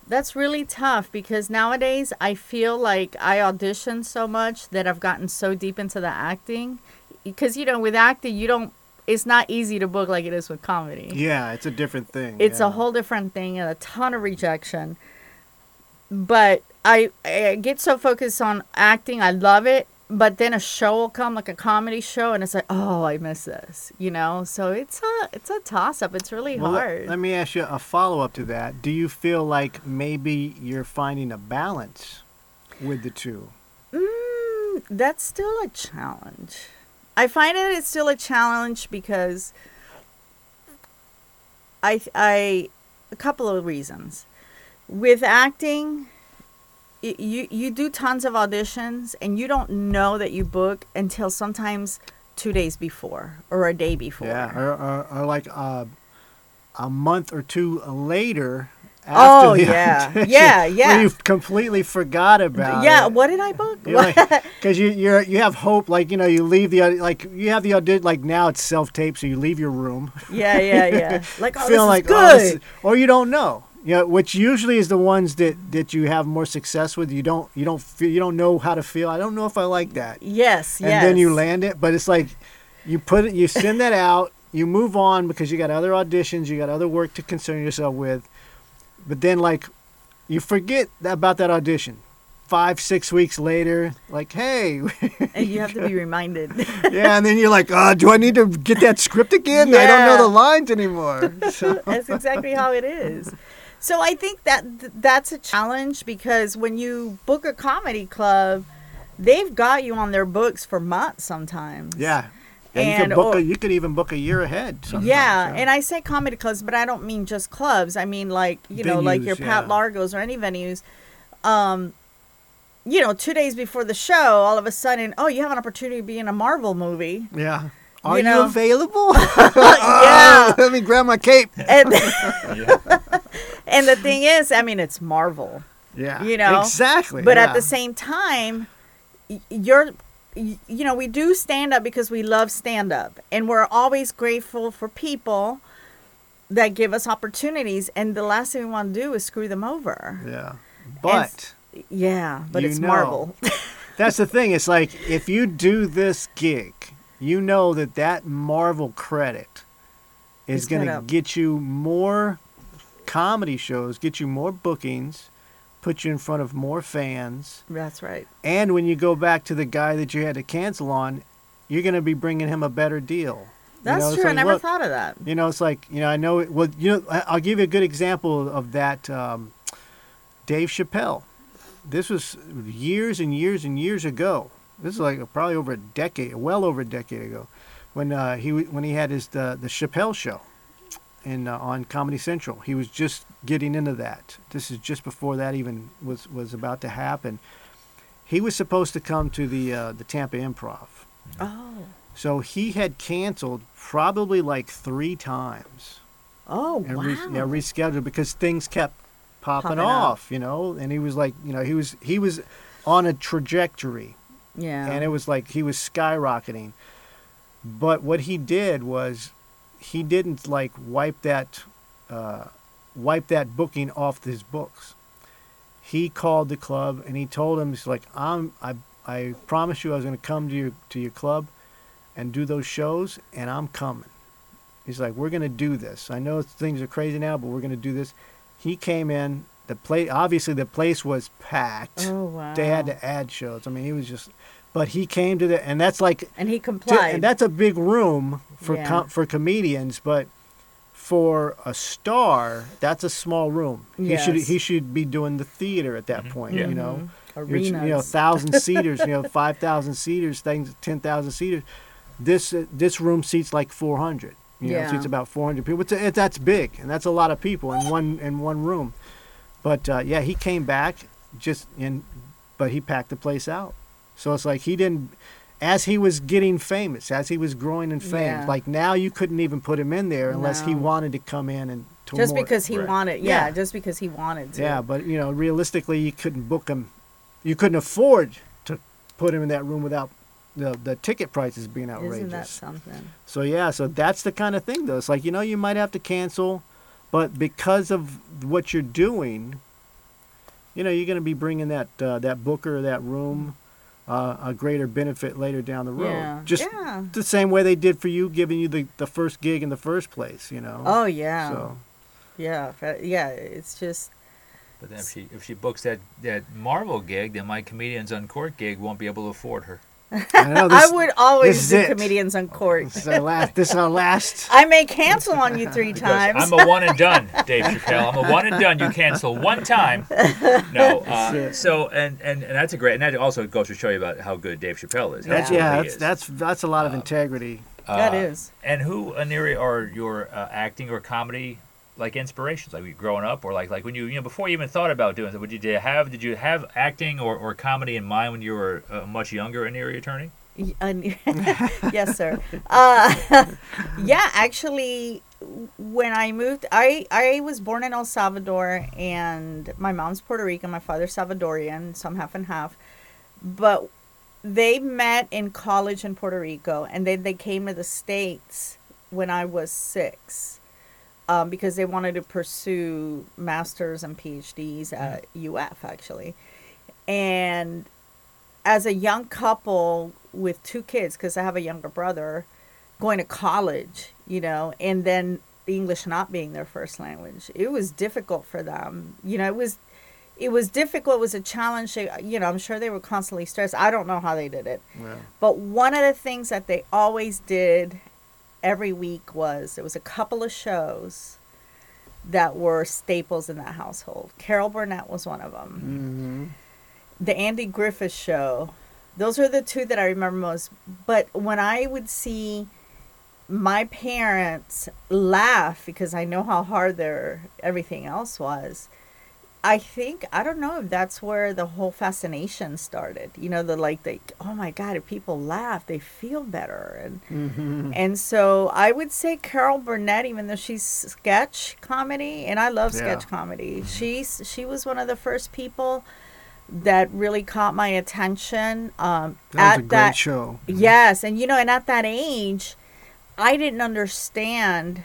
That's really tough because nowadays I feel like I audition so much that I've gotten so deep into the acting. Because, you know, with acting, you don't, it's not easy to book like it is with comedy. Yeah, it's a different thing. It's yeah. a whole different thing and a ton of rejection. But I, I get so focused on acting. I love it. but then a show will come like a comedy show and it's like oh i miss this you know so it's a it's a toss up it's really Well, hard Let, me ask you a follow up to that. Do you feel like maybe you're finding a balance with the two? mm, that's still a challenge i find that it's still a challenge because i i a couple of reasons with acting you you do tons of auditions and you don't know that you book until sometimes two days before or a day before Yeah, or, or, or like uh, a month or two later. Oh, after the yeah. audition, Yeah, yeah. Where you completely forgot about yeah it. what did i book Because you you're you have hope, like you know, you leave the like you have the audit like now it's self tape, so you leave your room yeah yeah yeah like oh, feeling this like oh, good is- or you don't know, you know, which usually is the ones that that you have more success with. You don't you don't feel you don't know how to feel. I don't know if I like that, yes and yes then you land it, but it's like you put it, you send that out, you move on because you got other auditions, you got other work to concern yourself with, but then like you forget about that audition. Five, six weeks later, like, hey, and you have to be reminded yeah, and then you're like, oh, do I need to get that script again? I don't know the lines anymore. So, that's exactly how it is so i think that th- that's a challenge because when you book a comedy club they've got you on their books for months sometimes yeah. Yeah, you And- could book or- a, you could even book a year ahead. sometimes, yeah, and I say comedy clubs, but I don't mean just clubs. I mean like you know, like your Pat yeah. Largos or any venues. Um, you know, two days before the show, all of a sudden, oh, you have an opportunity to be in a Marvel movie. yeah. Are You you, available? yeah, Let me grab my cape. and and the thing is, I mean, it's Marvel, Yeah. You know, Exactly. but at the same time, you're. You know, we do stand up because we love stand up, and we're always grateful for people that give us opportunities. And the last thing we want to do is screw them over. Yeah. But Yeah, but it's know. Marvel. that's the thing. It's like if you do this gig, you know that that Marvel credit is going to get you more comedy shows, get you more bookings, put you in front of more fans. That's right. And when you go back to the guy that you had to cancel on, you're going to be bringing him a better deal. You That's know, it's true. I never look, thought of that. You know, it's like you know, I know. It, well, you know, I'll give you a good example of that. Um, Dave Chappelle. This was years and years and years ago. This is like probably over a decade, well over a decade ago, when uh, he when he had his the, the Chappelle show, in uh, on Comedy Central. He was just getting into that. This is just before that even was was about to happen. He was supposed to come to the uh, the Tampa Improv. Oh. So he had canceled probably like three times Oh and wow. re- yeah, rescheduled because things kept popping, Popping up. off, you know. And he was like, you know, he was he was on a trajectory, yeah. and it was like he was skyrocketing. But what he did was, he didn't like wipe that, uh, wipe that booking off his books. He called the club and he told him, he's like, I'm I I promised you I was going to come to your to your club, and do those shows, and I'm coming. He's like, we're going to do this. I know things are crazy now, but we're going to do this. He came in. The place, obviously the place was packed. oh wow. They had to add shows. I mean, he was just, but he came to the, and that's like, and he to- complied. and that's a big room for Yeah. com- for comedians, but for a star, that's a small room. He should he should be doing the theater at that point. Yeah. You know. Arenas. you know, thousand seaters, you know, five thousand seaters, things, ten thousand seaters. This uh, this room seats like four hundred. You know, Yeah. it seats about four hundred people. It's a, it, that's big, and that's a lot of people in one in one room. But uh, yeah, he came back just in, but he packed the place out. So it's like he didn't, as he was getting famous, as he was growing in fame. Yeah. Like now, you couldn't even put him in there unless he wanted to come in and to just more- because he Right. wanted. Yeah, Yeah. just because he wanted to. yeah, but you know, realistically, you couldn't book him. You couldn't afford to put him in that room without the the ticket prices being outrageous. Isn't that something? So yeah, so that's the kind of thing though. It's like you know you might have to cancel, but because of what you're doing, you know you're going to be bringing that uh, that booker that room uh, a greater benefit later down the road. Yeah. Just Yeah. the same way they did for you, giving you the, the first gig in the first place. You know. Oh yeah. So Yeah. Yeah. It's just. But then if she if she books that that Marvel gig, then my Comedians Uncorked gig won't be able to afford her. I know I would always do it. Comedians Uncorked. This is our last. This is our last. I may cancel on you three times. I'm a one and done, Dave Chappelle. I'm a one and done. You cancel one time. No. Uh, so and, and and that's a great. And that also goes to show you about how good Dave Chappelle is. how That's yeah. That's is. that's that's a lot of integrity. that Uh, is. And who, Aniria, are your uh, acting or comedy like inspirations? Like growing up, or like like when you you know before you even thought about doing it, would you did you have did you have acting or, or comedy in mind when you were a much younger Aniria Turney? Y- uh, yes, sir. Uh, yeah, actually, when I moved, I I was born in El Salvador, and my mom's Puerto Rican, my father's Salvadorian, so I'm half and half. But they met in college in Puerto Rico, and then they came to the states when I was six, um, because they wanted to pursue masters and PhDs at UF actually, and as a young couple with two kids, because I have a younger brother, going to college, you know, and then English not being their first language, it was difficult for them. You know, it was, it was difficult. It was a challenge. They- You know, I'm sure they were constantly stressed. I don't know how they did it, Yeah. but one of the things that they always did every week was there was a couple of shows that were staples in that household. Carol Burnett was one of them hmm the Andy Griffith show. Those are the two that I remember most. But when I would see my parents laugh because I know how hard their everything else was, I think I don't know if that's where the whole fascination started. You know, the like the oh my god, if people laugh, they feel better and hmm and so I would say Carol Burnett, even though she's sketch comedy, and I love sketch Yeah. comedy. She's she was one of the first people that really caught my attention. Um, That was at that show. yes, and you know, and at that age, I didn't understand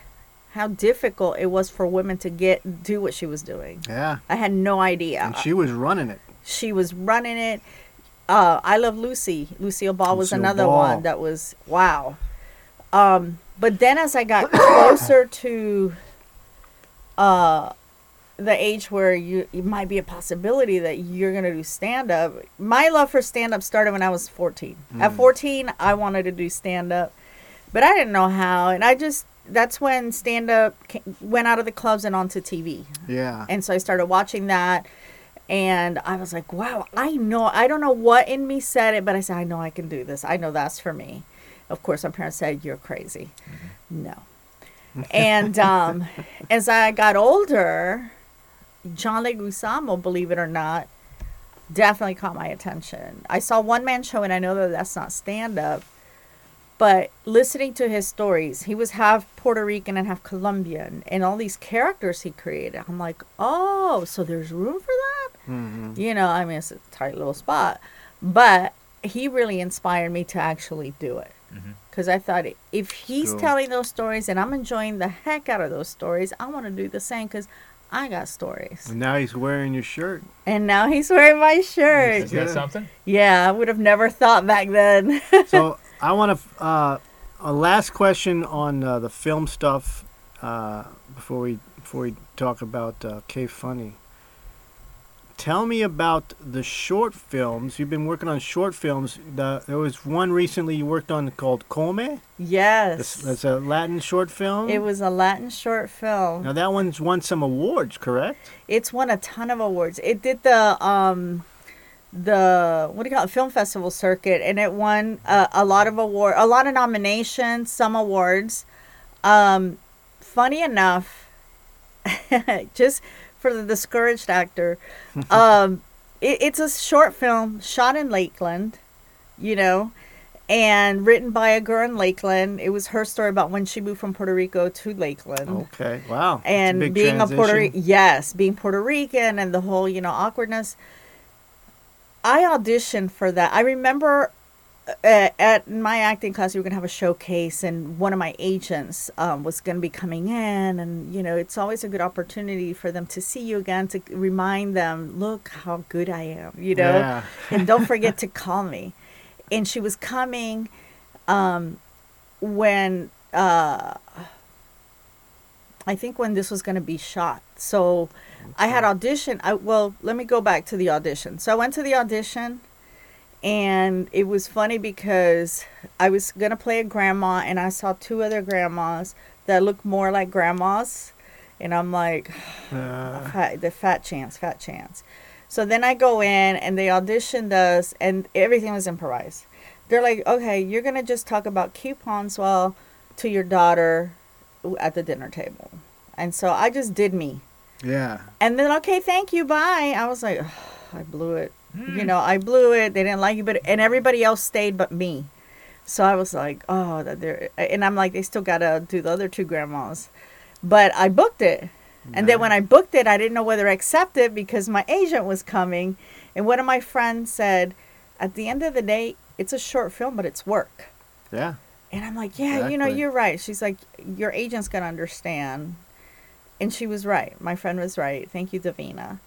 how difficult it was for women to get do what she was doing. Yeah. I had no idea And she was running it. she was running it. Uh, I love Lucy. Lucille Ball was Lucille another Ball. one that was wow. Um, but then as I got closer to uh, the age where you it might be a possibility that you're gonna do stand up, my love for stand up started when I was 14. At 14, I wanted to do stand up, but I didn't know how, and I just that's when stand up went out of the clubs and onto TV. Yeah. And so I started watching that and I was like, wow, I know, I don't know what in me said it, but I said, I know I can do this. I know that's for me. Of course, my parents said, you're crazy. No. and um, as I got older, John Leguizamo, believe it or not, definitely caught my attention. I saw one man show, and I know that that's not stand up, but listening to his stories, he was half Puerto Rican and half Colombian, and all these characters he created. I'm like, oh, so there's room for that? hmm You know, I mean, it's a tight little spot, but he really inspired me to actually do it. Because I thought if he's Cool. telling those stories and I'm enjoying the heck out of those stories, I want to do the same because I got stories. And now he's wearing your shirt. And now he's wearing my shirt. Is that something? Yeah, I would have never thought back then. So I want to uh, a last question on uh, the film stuff uh, before we before we talk about uh, Que Funny. Tell me about the short films. You've been working on short films. The, there was one recently you worked on called Come. Yes. that's a Latin short film. it was a Latin short film. now that one's won some awards, correct? It's won a ton of awards. It did the um the what do you call it film festival circuit and it won uh, a lot of award a lot of nominations, some awards. Um funny enough just for the discouraged actor um it, it's a short film shot in Lakeland, you know, and written by a girl in Lakeland. It was her story about when she moved from Puerto Rico to Lakeland Okay, wow. A and big being a Puerto yes, being Puerto Rican and the whole, you know, awkwardness. I auditioned for that. I remember uh, at my acting class, we were gonna have a showcase, and one of my agents um, was gonna be coming in, and you know, it's always a good opportunity for them to see you again to remind them, look how good I am, you know, Yeah. and don't forget to call me. And she was coming um, when uh, I think when this was going to be shot. So I had audition. I well, let me go back to the audition. So I went to the audition, And it was funny because I was going to play a grandma and I saw two other grandmas that looked more like grandmas. And I'm like, Uh, fat, the fat chance, fat chance. So then I go in and they auditioned us and everything was improvised. They're like, okay, you're going to just talk about coupons well to your daughter at the dinner table. And so I just did me. yeah. And then, okay, thank you, bye. I was like, I blew it. You hmm. know, I blew it. They didn't like it, but and everybody else stayed but me. So I was like, oh, that they're, and I'm like, they still gotta do the other two grandmas, but I booked it. And then when I booked it, I didn't know whether to accept it because my agent was coming, and one of my friends said, at the end of the day, it's a short film, but it's work. Yeah. And I'm like, yeah, you know, you're right. She's like, your agent's gonna understand, and she was right. My friend was right. Thank you, Davina.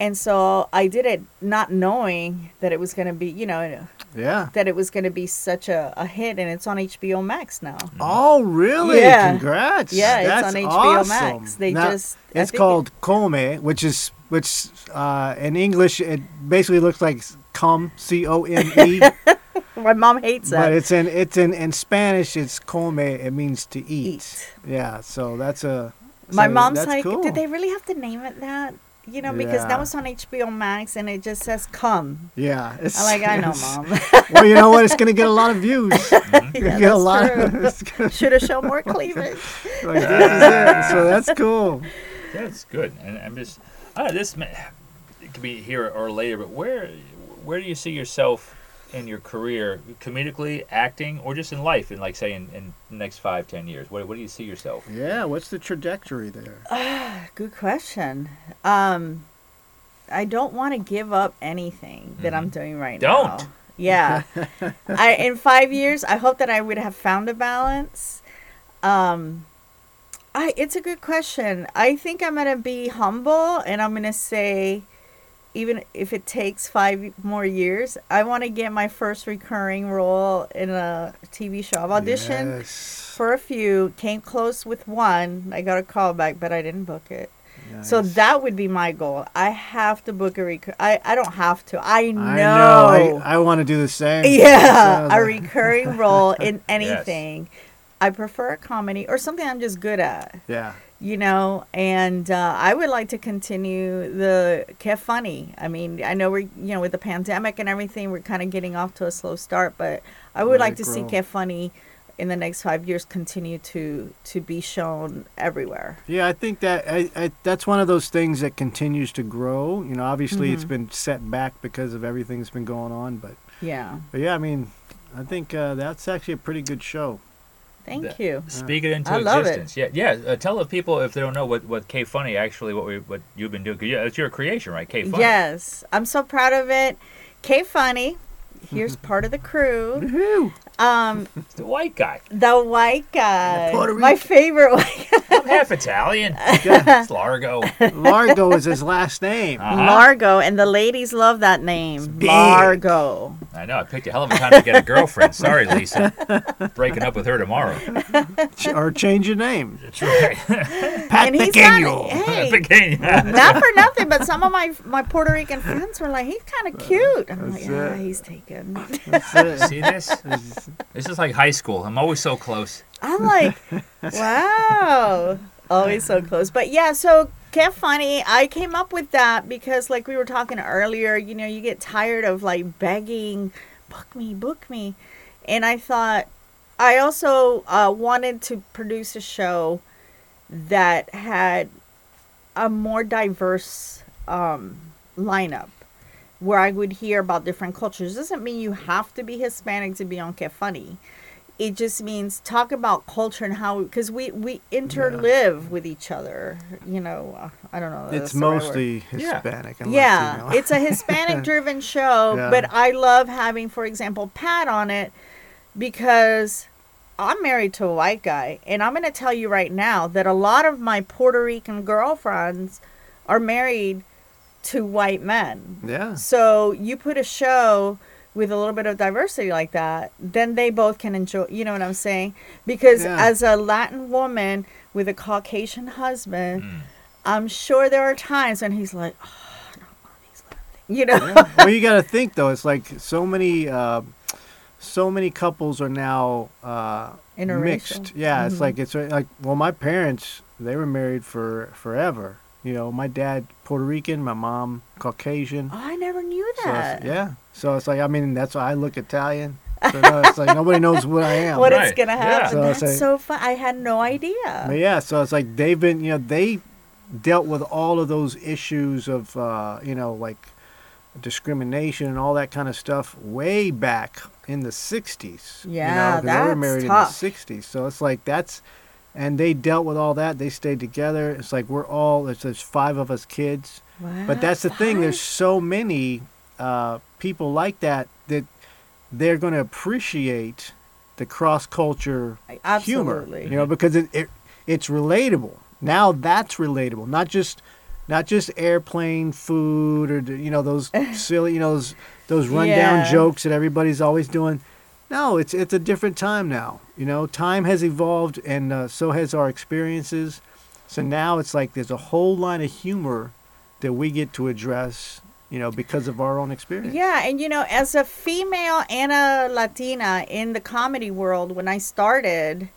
And so I did it not knowing that it was gonna be, you know, Yeah. that it was gonna be such a, a hit, and it's on HBO Max now. Oh, really? Yeah. Congrats. Yeah, it's on HBO awesome. Max. They Now, just- It's think it- called Come, which is which uh, in English it basically looks like come C O M E, My mom hates that. but that. it's in it's in in Spanish it's come. It means to eat. Eat. Yeah. So that's a. My so mom's like, cool. did they really have to name it that? You know, because Yeah. now it's on HBO Max and it just says "come." Yeah. It's, I'm like, I know, mom. well, you know what? It's gonna get a lot of views. It's gonna Yeah, get a that's lot. true. gonna- Should have shown more cleavage. like, this it. So that's cool. That's good. And I'm just, I this may, it could be here or later, but where where do you see yourself in your career, comedically, acting, or just in life, in like say in, in the next five, ten years? What, what do you see yourself? Yeah. What's the trajectory there? Good question. Um, I don't want to give up anything that I'm doing right now. Don't. Yeah. I in five years, I hope that I would have found a balance. Um, I it's a good question. I think I'm gonna be humble, and I'm gonna say, even if it takes five more years, I want to get my first recurring role in a TV show. I've auditioned Yes. for a few, came close with one. I got a call back, but I didn't book it. So that would be my goal. I have to book a recur. I, I don't have to. I know. I know. I, I want to do the same. yeah, So, a recurring role in anything. I prefer a comedy or something I'm just good at, yeah. You know. And uh, I would like to continue the Que Funny. I mean, I know we're you know with the pandemic and everything, we're kind of getting off to a slow start, but I would Let like to see grow. Que Funny in the next five years continue to to be shown everywhere. Yeah, I think that I, I, that's one of those things that continues to grow. You know, obviously it's Mm-hmm. been set back because of everything that's been going on, but, Yeah. but yeah, I mean, I think uh, that's actually a pretty good show. Thank That- you. Speak it into I love it. existence. Yeah, yeah. Uh, tell the people if they don't know what what Que Funny actually what we what you've been doing. yeah, it's your creation, right? Que Funny. Yes, I'm so proud of it. Que Funny, here's part of the crew. Woohoo! Um, It's the white guy. the white guy, Puerto my favorite white guy, I'm half Italian. Yeah. it's Largo. Largo is his last name. Uh-huh. Largo, and the ladies love that name, big. Largo. I know. I picked a hell of a time to get a girlfriend. Sorry, Lisa. Breaking up with her tomorrow. Or change your name. That's right. Pat And he's Pequeño. not, hey, Pequeña. not for nothing, but some of my my Puerto Rican friends were like, he's kind of cute. I'm like, That's yeah, he's taken. That's it. See this? This is like high school. I'm always so close. I'm like, wow, always so close. But yeah, so Kev Funny, I came up with that because, like we were talking earlier, you know, you get tired of like begging, book me, book me, and I thought I also uh, wanted to produce a show that had a more diverse um, lineup where I would hear about different cultures. Doesn't mean you have to be Hispanic to be on Funny. It just means talk about culture and how because we we interlive with each other. You know, I don't know. It's that's the right word. mostly Yeah. Hispanic. Yeah, you know. it's a Hispanic driven show, Yeah. but I love having, for example, Pat on it because I'm married to a white guy, and I'm going to tell you right now that a lot of my Puerto Rican girlfriends are married to white men. yeah. So you put a show with a little bit of diversity like that, then they both can enjoy. You know what I'm saying? Because Yeah. as a Latin woman with a Caucasian husband, Mm. I'm sure there are times when he's like, "Oh, I don't want these little You know. well, you got to think though. It's like so many, uh, so many couples are now uh, mixed. Yeah, it's Mhm. like it's like well, my parents they were married for forever. You know, my dad Puerto Rican, my mom Caucasian. Oh, I never knew So that. yeah, so it's like I mean that's why I look Italian. So no, it's like nobody knows what I am. What Right. it's gonna Yeah. happen? So That's like- so fun. I had no idea. But yeah, so it's like they've been, you know, they dealt with all of those issues of, uh, you know, like discrimination and all that kind of stuff way back in the 60s. Yeah, you know, Yeah, 'cause they were married tough. in the 60s. So it's like that's, and they dealt with all that. They stayed together. It's like we're all, it's, there's five of us kids. Wow, But that's the thing. There's so many uh, people like that that they're going to appreciate the cross culture humor. Absolutely. You know, because it, it it's relatable. Now that's relatable. Not just not just airplane food or you know those silly you know those those rundown Yeah. jokes that everybody's always doing. No, it's it's a different time now. You know, time has evolved and uh, so has our experiences. So now it's like there's a whole line of humor that we get to address, you know, because of our own experience. Yeah, and you know, as a female and a Latina in the comedy world, when I started,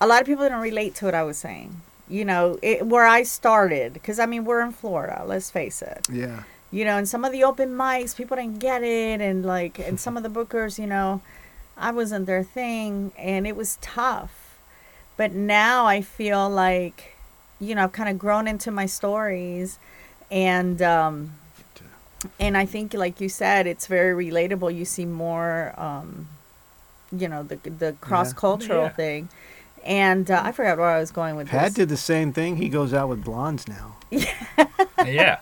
a lot of people didn't relate to what I was saying. You know, it, where I started, because I mean, we're in Florida. Let's face it. Yeah. You know, and some of the open mics, people didn't get it, and like, and some of the bookers, you know, I wasn't their thing, and it was tough. But now I feel like, you know, I've kind of grown into my stories, and um, and I think, like you said, it's very relatable. You see more, um, you know, the the cross cultural Yeah. thing, and uh, I forgot where I was going with Pat this. did the same thing. He goes out with blondes now. Yeah,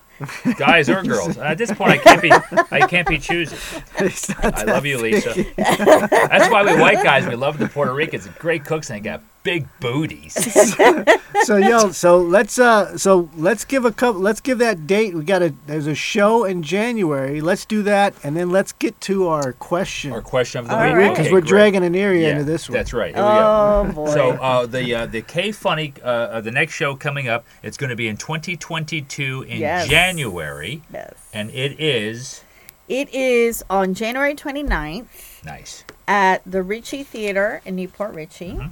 guys or girls. At this point, I can't be. I can't be choosing. I love you, Lisa. That's why we white guys we love the Puerto Ricans. Great cooks and they got big booties. so yo, so let's uh, so let's give a couple. Let's give that date. We got a there's a show in January. Let's do that, and then let's get to our question Our question of the All week. right. because Okay, we're great. dragging Aniria Yeah, into this one. That's right. Here we go. Oh boy! So uh, the uh, the Que Funny uh, uh, the next show coming up it's going to be in 2022 in Yes. January yes. and it is It is on January 29th nice. at the Richey Theater in New Port Richey. Mm-hmm.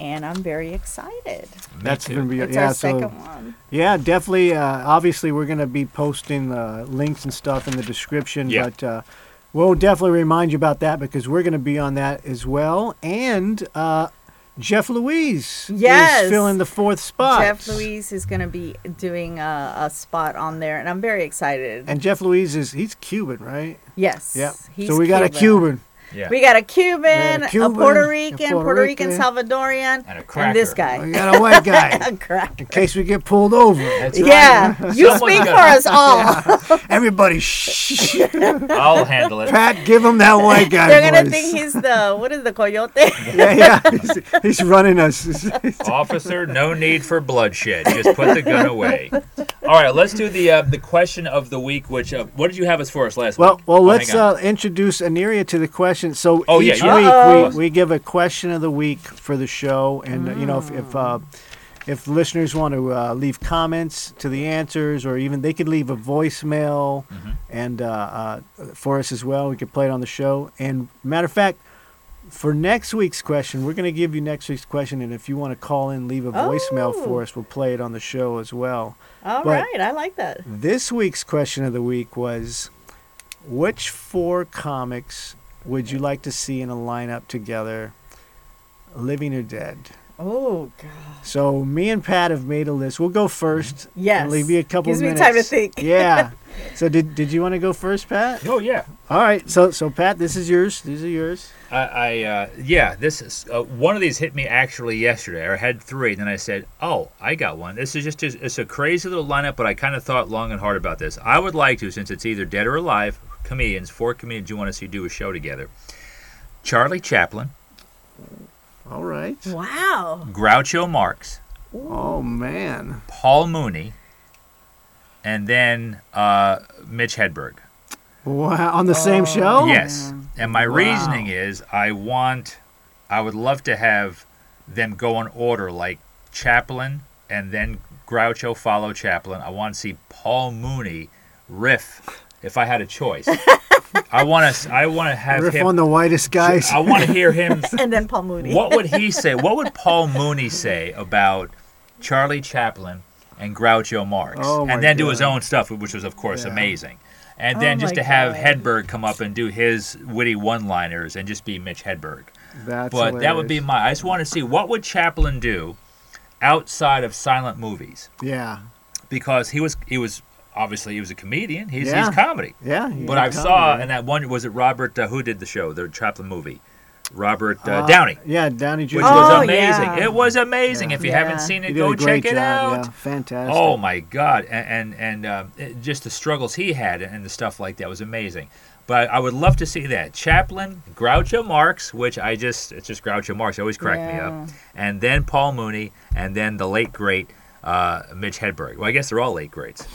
And I'm very excited. That's gonna be It's yeah. our So second one. yeah, definitely. Uh, obviously, we're gonna be posting uh, links and stuff in the description, Yeah. but. Uh, We'll definitely remind you about that because we're going to be on that as well. And uh, Jeff Louise Yes. is filling the fourth spot. Jeff Louise is going to be doing a, a spot on there, and I'm very excited. And Jeff Louise is he's Cuban, right? yes. Yeah. so we got a Cuban. Yeah. We got a Cuban, a, Cuban, Puerto a Rican, Puerto Puerto Rican, Rican. Salvadorian, And a this guy. We got a white guy A in case we get pulled over. That's right. Yeah, you Someone's speak for us all. Everybody, shh. I'll handle it. Pat, give him that white guy They're gonna voice. think he's the what is the coyote? yeah, yeah. He's, he's running us. Officer, no need for bloodshed. Just put the gun away. All right, let's do the uh, the question of the week. Which uh, what did you have us for us last Well, week? well, Oh, let's uh, introduce Aniria to the question. So Oh, each yeah. week we, we give a question of the week for the show, and uh, you know if if, uh, if listeners want to uh, leave comments to the answers, or even they could leave a voicemail Mm-hmm. and uh, uh, for us as well, we could play it on the show. And matter of fact. For next week's question, we're going to give you next week's question, and if you want to call in, leave a voicemail Oh. for us, we'll play it on the show as well. All But- right, I like that. This week's question of the week was Which four comics would you like to see in a lineup together, living or dead? Oh God. So, me and Pat have made a list. We'll go first. Yes. And leave you a couple Gives me minutes. time to think. yeah. So, did, did you want to go first, Pat? Oh yeah. All right. So, so Pat, this is yours. These are yours. I, I uh, yeah, this is uh, one of these hit me actually yesterday. I had three, and then I said, "Oh, I got one." This is just it's a crazy little lineup, but I kind of thought long and hard about this. I would like to, since it's either dead or alive, comedians, four comedians you want to see do a show together. Charlie Chaplin, All right. Wow. Groucho Marx, Oh, man. Paul Mooney, and then uh, Mitch Hedberg. Wow. On the same show? Yes. And my Wow. reasoning is I want, I would love to have them go in order like Chaplin and then Groucho follow Chaplin. I want to see Paul Mooney riff if I had a choice. I want to. I want to have Riff him. on the whitest guys. I want to hear him. and then Paul Mooney. what would he say? What would Paul Mooney say about Charlie Chaplin and Groucho Marx, Oh, and then do his own stuff, which was of course Yeah. amazing. And Oh, then just my to have God. Hedberg come up and do his witty one-liners and just be Mitch Hedberg. That's But that would be my. I just want to see what would Chaplin do outside of silent movies Yeah. because he was he was obviously he was a comedian. He's Yeah. he's comedy. Yeah. But I saw in that one was it Robert uh, who did the show the Chaplin movie, Robert uh, Uh, Downey, Yeah, Downey Jr. which Oh, was amazing. yeah. It was amazing. Yeah. If you Yeah. haven't seen it, go check it job. out. Yeah, fantastic. Oh my God! And and, and it- just the struggles he had and the stuff like that was amazing. But I would love to see that Chaplin, Groucho Marx, which I just it's just Groucho Marx. It always cracked me up. And then Paul Mooney, and then the late great uh, Mitch Hedberg. Well, I guess they're all late greats.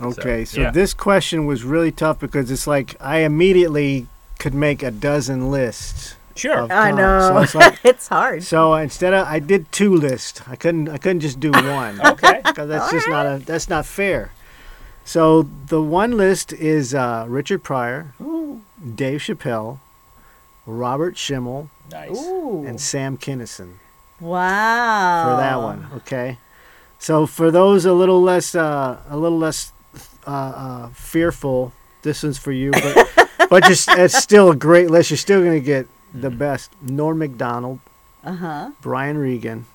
Okay, so, yeah. this question was really tough because it's like I immediately could make a dozen lists. Sure. of I know. So it's like it's hard. so instead of I did two lists. I couldn't I couldn't just do one. Okay. because that's just not a that's not fair. So the one list is uh, Richard Pryor, Dave Chappelle, Robert Schimmel, Nice. Ooh. and Sam Kinison wow. for that one. Okay, so for those a little less uh, a little less uh, uh, fearful, this one's for you. But but just it's still a great list. You're still gonna get the best. Norm Macdonald, Uh huh. Brian Regan,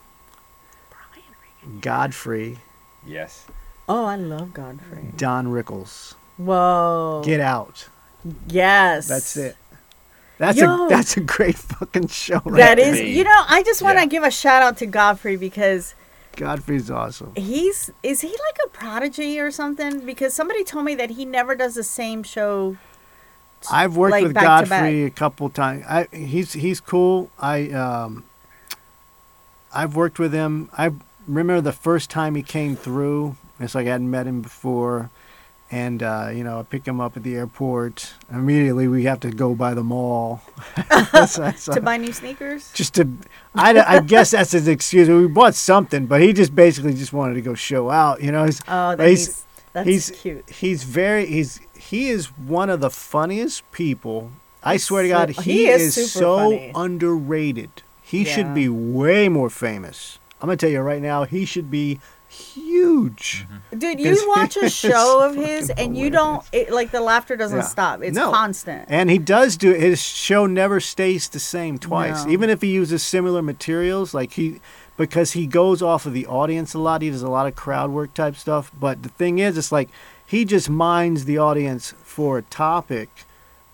Godfrey, Yes. Oh, I love Godfrey. Don Rickles. Whoa. Get out. yes. That's it. That's Yo. a that's a great fucking show. Right That there. is, you know, I just want to Yeah. give a shout out to Godfrey because Godfrey's awesome. he's is he like a prodigy or something? Because somebody told me that he never does the same show. I've worked like with Godfrey a couple times. I he's he's cool. I um I've worked with him. I remember the first time he came through. It's like I hadn't met him before. And uh, you know, I pick him up at the airport. Immediately, we have to go by the mall. So- so- to buy new sneakers. just to, I, I guess that's his excuse. We bought something, but he just basically just wanted to go show out. You know, he's, Oh, that he's- he's, that's he's cute. He's very he's he is one of the funniest people. I swear to God, he he, is is, so funny. underrated. He Yeah. should be way more famous. I'm gonna tell you right now, he should be huge. Dude, you watch a show of his and you don't it, like the laughter doesn't Yeah. stop. It's No. constant. And he does do his show never stays the same twice. No. Even if he uses similar materials, like he because he goes off of the audience a lot. He does a lot of crowd work type stuff. But the thing is, it's like he just minds the audience for a topic,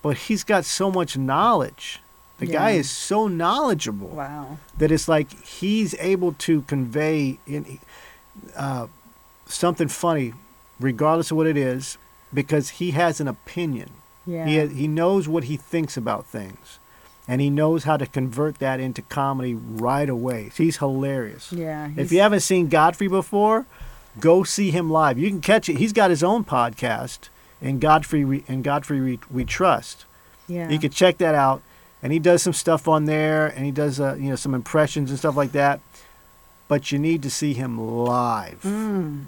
but he's got so much knowledge. The guy is so knowledgeable Wow. that it's like he's able to convey in, uh, something funny, regardless of what it is, because he has an opinion. Yeah. He, he knows what he thinks about things. And he knows how to convert that into comedy right away. He's hilarious. yeah. If you haven't seen Godfrey before, go see him live. You can catch it. He's got his own podcast, and Godfrey we, and Godfrey we, we trust. yeah. You can check that out. And he does some stuff on there, and he does uh, you know some impressions and stuff like that. But you need to see him live.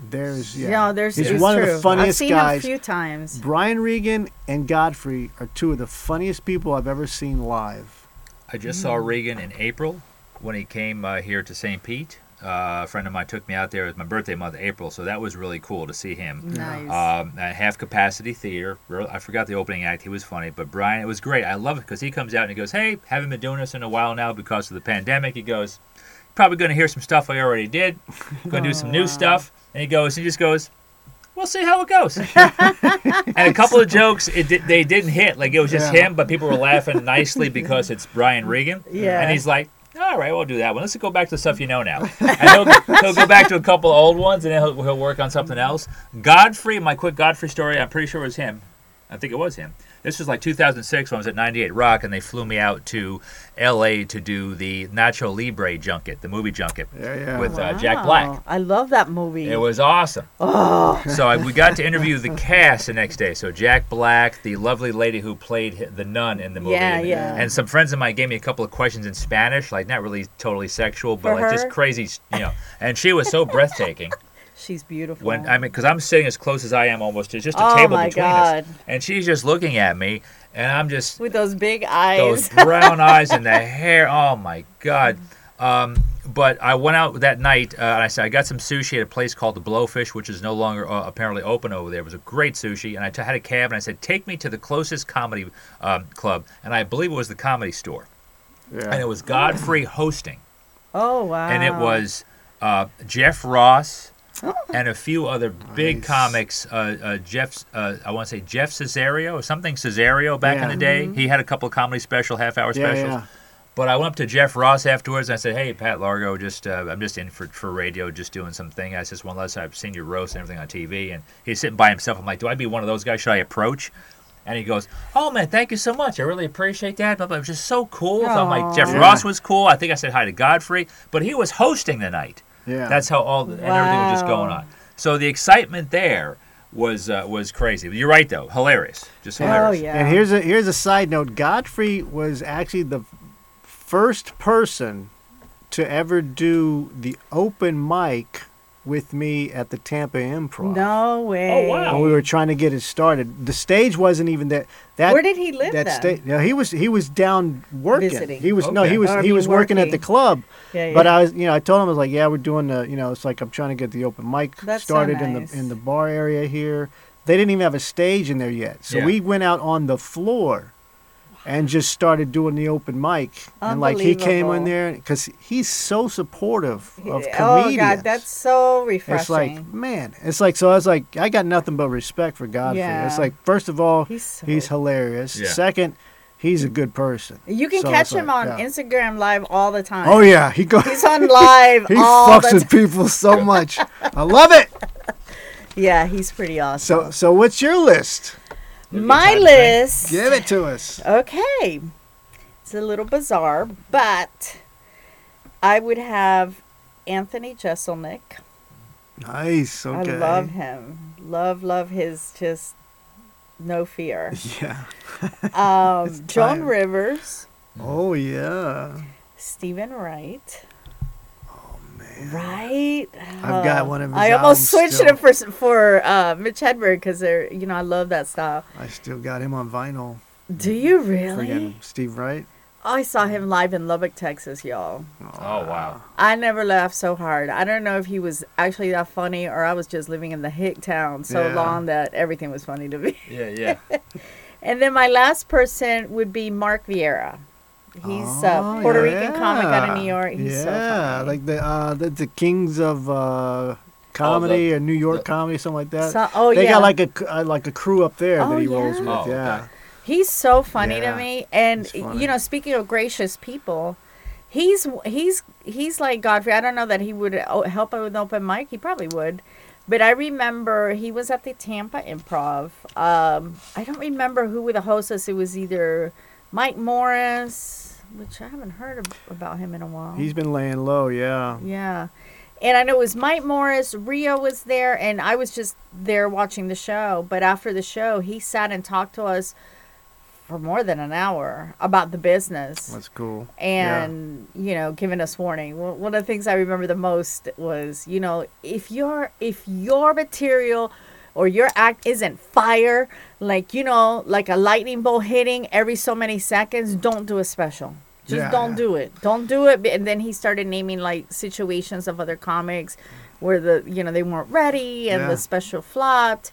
There's yeah, Yeah, there's he's one true. of the funniest guys. I've seen guys. him a few times. Brian Regan and Godfrey are two of the funniest people I've ever seen live. I just saw Regan in April when he came uh, here to St. Pete. Uh, a friend of mine took me out there. It was my birthday month, April, so that was really cool to see him. Nice. Um, at half capacity theater. Real- I forgot the opening act. He was funny, but Brian, it was great. I love it because he comes out and he goes, "Hey, haven't been doing this in a while now because of the pandemic." He goes, "Probably going to hear some stuff I already did. Going to do some new stuff." And he goes, he just goes, "We'll see how it goes." and a couple of jokes, it they didn't hit. Like it was just Yeah. him, but people were laughing nicely because it's Brian Regan. Yeah. And he's like, all right, we'll do that one. Let's go back to the stuff you know now. And he'll, he'll go back to a couple of old ones, and then he'll, he'll work on something else. Godfrey, my quick Godfrey story, I'm pretty sure it was him. I think it was him. This was like 2006 when I was at 98 Rock, and they flew me out to L.A. to do the Nacho Libre junket, the movie junket, Yeah, yeah. with uh, Jack Black. I love that movie. It was awesome. oh, So I, we got to interview the cast the next day. So Jack Black, the lovely lady who played the nun in the movie, Yeah, and, yeah. and some friends of mine gave me a couple of questions in Spanish, like not really totally sexual, but For like her? just crazy, you know. And she was so breathtaking. She's beautiful. when I mean, because I'm sitting as close as I am almost to just a Oh, table between God. us, and she's just looking at me, and I'm just with those big eyes. those brown eyes and the hair. Oh my god. Um, but I went out that night uh, and I said I got some sushi at a place called the Blowfish, which is no longer uh, apparently open over there. It was a great sushi, and I t- had a cab and I said, "Take me to the closest comedy um, club," and I believe it was the Comedy Store, and it was Godfrey hosting, oh wow. and it was uh, Jeff Ross. And a few other big Nice. comics, uh, uh, Jeff, uh, I want to say Jeff Cesario or something Cesario back in the day. He had a couple of comedy special, half hour Yeah, specials. yeah. But I went up to Jeff Ross afterwards and I said, "Hey, Pat Largo, just uh, I'm just in for, for radio, just doing something." I said, "One less I've seen your roast and everything on TV." And he's sitting by himself. I'm like, "Do I be one of those guys? Should I approach?" And he goes, "Oh man, thank you so much. I really appreciate that." But it was just so cool. So I'm like, Jeff. Ross was cool. I think I said hi to Godfrey, but he was hosting the night. Yeah. That's how all and everything was just going on. So the excitement there was uh, was crazy. You're right though, hilarious, just Oh hilarious. yeah. And here's a here's a side note. Godfrey was actually the first person to ever do the open mic with me at the Tampa Improv. no way. Oh, wow. When we were trying to get it started, the stage wasn't even that. That Where did he live that then? stage. No, he was he was down working. Visiting. He was no, he was Or he was working, at the club. Yeah, But. I was, you know, I told him I was like, yeah, we're doing the, you know, it's like I'm trying to get the open mic That's so started nice. in the in the bar area here. They didn't even have a stage in there yet, so Yeah. we went out on the floor and just started doing the open mic. And like he came in there because he's so supportive of comedians. Oh God, that's so refreshing. It's like, man, it's like so. I was like, I got nothing but respect for Godfrey. It's like, first of all, He's he's, hilarious. Yeah. Second, he's a mm. good person. you can So catch it's him like, on yeah. Instagram Live all the time. Oh yeah, he goes. He's on live he all fucks the with time. people so much. I love it. Yeah, he's pretty awesome. So, so what's your list? My time to list. Give it to us. Okay. It's a little bizarre, but I would have Anthony Jeselnik. Nice. Okay. I love him. Love, love his just no fear. Yeah. Um, Joan Rivers, Oh yeah. Steven Wright. Oh man. Right. I've got Uh, one of his I almost switched still. it for for uh, Mitch Hedberg because they're you know I love that style. I still got him on vinyl. Do you really? Friggin' Steve Wright. I saw him live in Lubbock, Texas, y'all. Oh wow. I never laughed so hard. I don't know if he was actually that funny or I was just living in the hick town so Yeah. long that everything was funny to me. Yeah, yeah. And then my last person would be Mark Vieira. He's a Oh, Puerto Rican comic out of. New York. He's yeah, so funny. like the uh, the, the kings of uh, comedy or New York the- comedy, something like that. So- oh they yeah, got like a c- uh, like a crew up there Oh, that he rolls yeah. with. Oh, okay. yeah. he's so funny Yeah, to me. And you know, speaking of gracious people, he's he's he's like Godfrey. I don't know that he would help out with open mic. He probably would. But I remember he was at the Tampa Improv. Um, I don't remember who were the hostess. It was either Mike Morris, which I haven't heard ab- about him in a while. He's been laying low. Yeah. Yeah. And I know it was Mike Morris, Rio was there, and I was just there watching the show. But after the show, he sat and talked to us for more than an hour about the business That's cool. Yeah. and you know giving us warning one of the things i remember the most was you know if your if your material or your act isn't fire like you know like a lightning bolt hitting every so many seconds don't do a special just Yeah, don't yeah. do it don't do it and then he started naming like situations of other comics where the you know they weren't ready and Yeah. the special flopped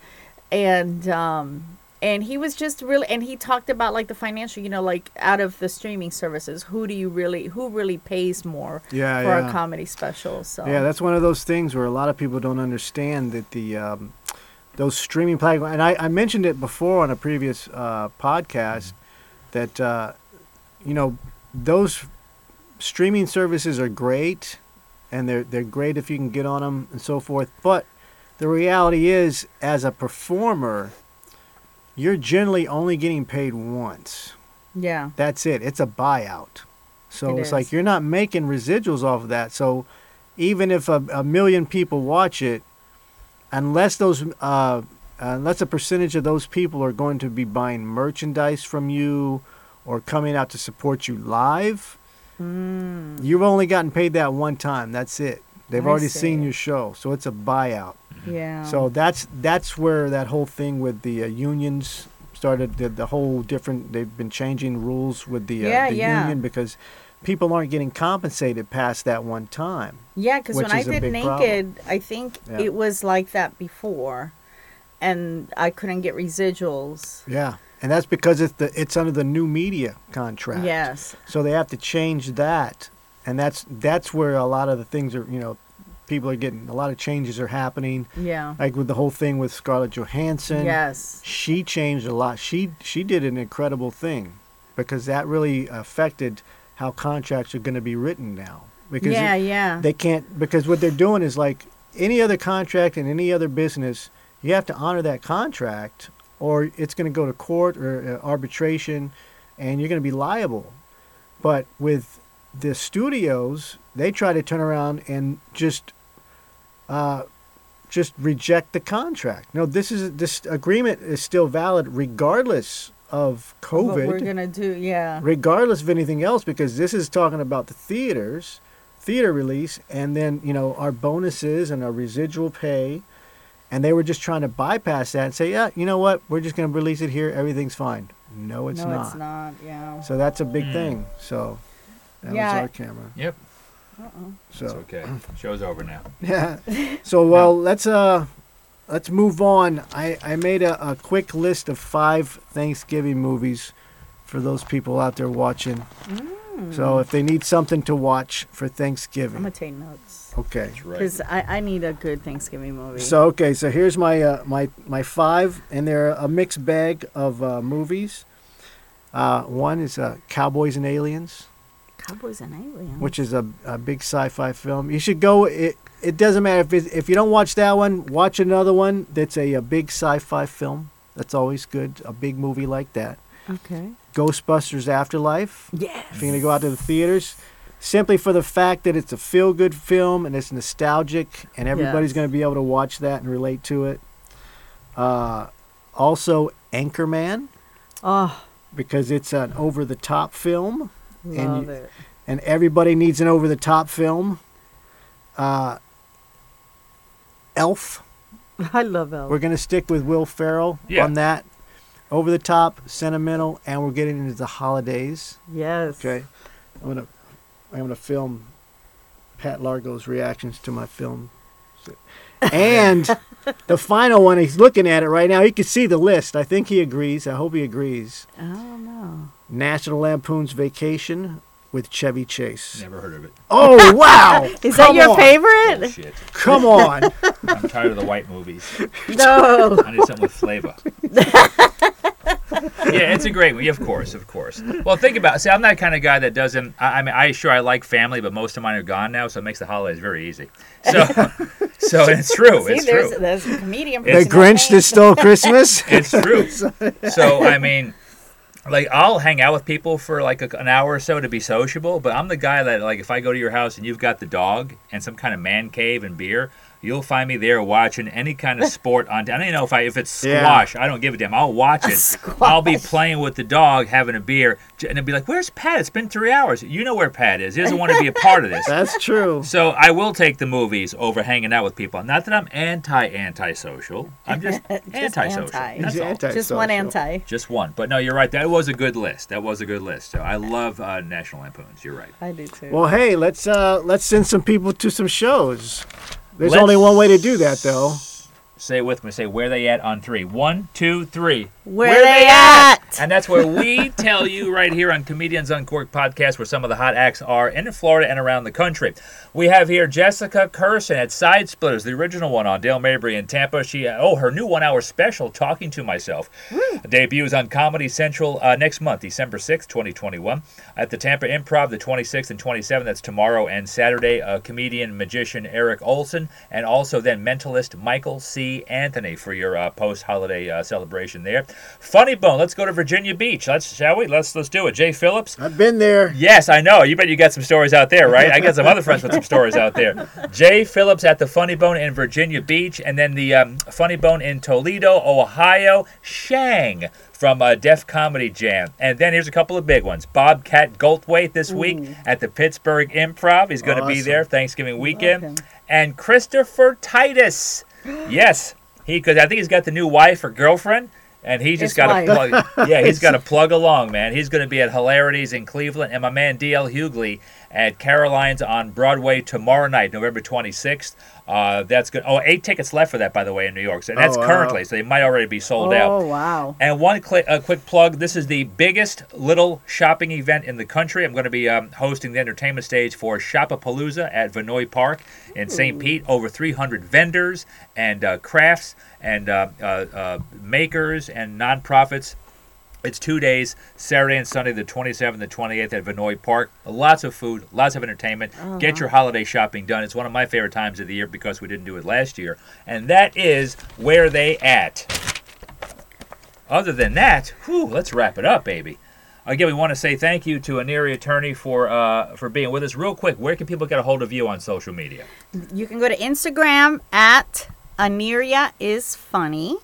and um and he was just really and he talked about like the financial you know like out of the streaming services who do you really who really pays more Yeah, for yeah. a comedy special so Yeah, that's one of those things where a lot of people don't understand that the um, those streaming platforms. And I, I mentioned it before on a previous uh, podcast that uh, you know those streaming services are great, and they're they're great if you can get on them and so forth. But the reality is, as a performer, you're generally only getting paid once. yeah That's it. It's a buyout. So It it's like you're not making residuals off of that. So even if a, a million people watch it, unless those uh, unless a percentage of those people are going to be buying merchandise from you or coming out to support you live, mm. you've only gotten paid that one time. That's it. They've I already see. seen your show, so it's a buyout. Yeah. So that's that's where that whole thing with the uh, unions started. The, the whole different. They've been changing rules with the, uh, Yeah, the yeah. union because people aren't getting compensated past that one time. Yeah, because when I did Naked, problem. I think Yeah. it was like that before, and I couldn't get residuals. Yeah, and that's because it's the it's under the new media contract. Yes. So they have to change that, and that's that's where a lot of the things are. You know, people are getting a lot of changes are happening. Yeah. Like with the whole thing with Scarlett Johansson. Yes. She changed a lot. She she did an incredible thing, because that really affected how contracts are going to be written now. Because Yeah, it- yeah. they can't because what they're doing is like any other contract in any other business, you have to honor that contract, or it's going to go to court or uh, arbitration, and you're going to be liable. But with the studios, they try to turn around and just, uh, just reject the contract. No, this is this agreement is still valid regardless of What COVID we're gonna do? Yeah. regardless of anything else because this is talking about the theaters theater release and then you know our bonuses and our residual pay and they were just trying to bypass that and say yeah you know what we're just going to release it here everything's fine no it's no, not it's not. Yeah. so that's a big Mm. thing so that Yeah. was our camera Yep. Uh so It's okay. Show's over now. yeah. So well, let's uh, let's move on. I I made a, a quick list of five Thanksgiving movies for those people out there watching. So if they need something to watch for Thanksgiving, I'm gonna take notes okay. That's right. because I, I need a good Thanksgiving movie. So okay, so here's my uh, my my five, and they're a mixed bag of uh, movies. Uh, one is uh, Cowboys and Aliens. Cowboys and Aliens. which is a, a big sci-fi film. You should go. It it doesn't matter if it, if you don't watch that one, watch another one that's a, a big sci-fi film. That's always good. A big movie like that. okay. Ghostbusters Afterlife. Yes. If you're gonna go out to the theaters, simply for the fact that it's a feel-good film and it's nostalgic, and everybody's Yes. gonna be able to watch that and relate to it. Uh, also Anchorman Oh, because it's an over-the-top film. love you- it. and everybody needs an over the top film. Uh, Elf. I love Elf. We're gonna stick with Will Ferrell Yeah. on that. Over the top, sentimental, and we're getting into the holidays. yes. Okay, I'm gonna I'm gonna film Pat Largo's reactions to my film. And the final one, he's looking at it right now. He can see the list. I think he agrees. I hope he agrees. I don't know. National Lampoon's Vacation with Chevy Chase. Never heard of it. Oh wow! Is Come that your on. favorite? Oh, Bullshit. Come on. I'm tired of the white movies. No. I need something with flavor. yeah, it's a great movie, of course, of course. Well, think about. It. See, I'm that kind of guy that doesn't. I, I mean, I sure I like family, but most of mine are gone now, so it makes the holidays very easy. So, so it's true. See, It's there's, true. there's a comedian. the that Grinch that thinks- stole Christmas. It's true. So I mean, like I'll hang out with people for like a, an hour or so to be sociable, but I'm the guy that like if I go to your house and you've got the dog and some kind of man cave and beer, you'll find me there watching any kind of sport on. I don't even know if I if it's Yeah. squash. I don't give a damn. I'll watch it. I'll be playing with the dog, having a beer, and it'll be like, "Where's Pat? It's been three hours. You know where Pat is. He doesn't want to be a part of this." That's true. So I will take the movies over hanging out with people. Not that I'm anti antisocial. I'm just, antisocial. anti. That's all. anti- Just one anti. Just one. But no, you're right. That was a good list. That was a good list. So I love uh, National Lampoons. You're right. I do too. Well, hey, let's uh let's send some people to some shows. There's Let's- only one way to do that, though. Say it with me. Say where they at on three. One, two, three. Where they at? And that's where we tell you right here on Comedians Uncorked podcast where some of the hot acts are in Florida and around the country. We have here Jessica Kirson at Side Splitters, the original one on Dale Mabry in Tampa. She oh her new one hour special, Talking to Myself, debuts on Comedy Central uh, next month, December sixth, twenty twenty one, at the Tampa Improv, the twenty sixth and twenty seventh. That's tomorrow and Saturday. Uh, comedian magician Eric Olson and also then mentalist Michael C. C. Anthony for your uh, post-holiday uh, celebration there. Funny Bone. Let's go to Virginia Beach. Let's shall we? Let's let's do it. Jay Phillips. I've been there. Yes, I know. You bet you got some stories out there, right? I got some other friends with some stories out there. Jay Phillips at the Funny Bone in Virginia Beach, and then the um, Funny Bone in Toledo, Ohio. Shang from uh, Def Comedy Jam. And then here's a couple of big ones. Bobcat Goldthwait this week at the Pittsburgh Improv. He's going to be there Thanksgiving weekend. him. And Christopher Titus. yes, he because I think he's got the new wife or girlfriend. And he just got to plug. Yeah, he's got to plug along, man. He's going to be at Hilarities in Cleveland, and my man D.L. Hughley at Caroline's on Broadway tomorrow night, November 26th. Uh, that's good. Oh, eight tickets left for that, by the way, in New York. So that's Oh, wow. currently, so they might already be sold out. Oh wow. And one cli- a quick plug this is the biggest little shopping event in the country. I'm going to be um, hosting the entertainment stage for Shopapalooza at Vinoy Park in St. Pete. Over 300 vendors and uh, crafts and uh, uh, uh, makers and nonprofits. It's two days, Saturday and Sunday, the 27th and 28th at Vinoy Park. Lots of food, lots of entertainment. Get your holiday shopping done. It's one of my favorite times of the year because we didn't do it last year. And that is where they at. Other than that, whew, let's wrap it up, baby. Again, we want to say thank you to Aniria Turney for uh, for being with us. Real quick, where can people get a hold of you on social media? You can go to Instagram at Aniria is funny.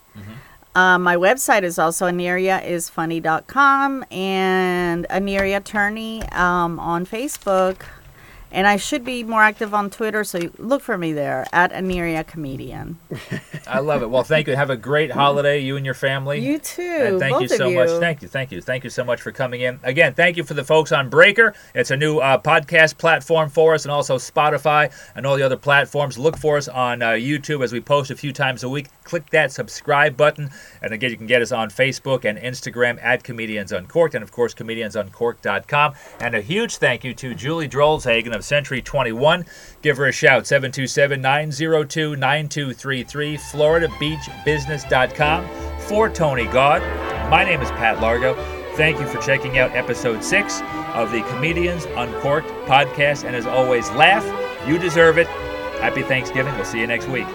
Uh, my website is also aniriaisfunny.com and Aniria Turney um, on Facebook. And I should be more active on Twitter, so look for me there at Aniria Comedian. I love it. Well, thank you. Have a great holiday, you and your family. You too. And thank you so of much. Thank you, thank you, thank you so much for coming in. Again, thank you for the folks on Breaker. It's a new uh, podcast platform for us, and also Spotify and all the other platforms. Look for us on uh, YouTube as we post a few times a week. Click that subscribe button, and again, you can get us on Facebook and Instagram at Comedians Uncorked, and of course, ComediansUncorked.com. And a huge thank you to Julie Drolshagen of Century 21. Give her a shout 727 902 9233, FloridaBeachBusiness.com. For Tony Gaud, my name is Pat Largo. Thank you for checking out episode six of the Comedians Uncorked podcast. And as always, laugh. You deserve it. Happy Thanksgiving. We'll see you next week.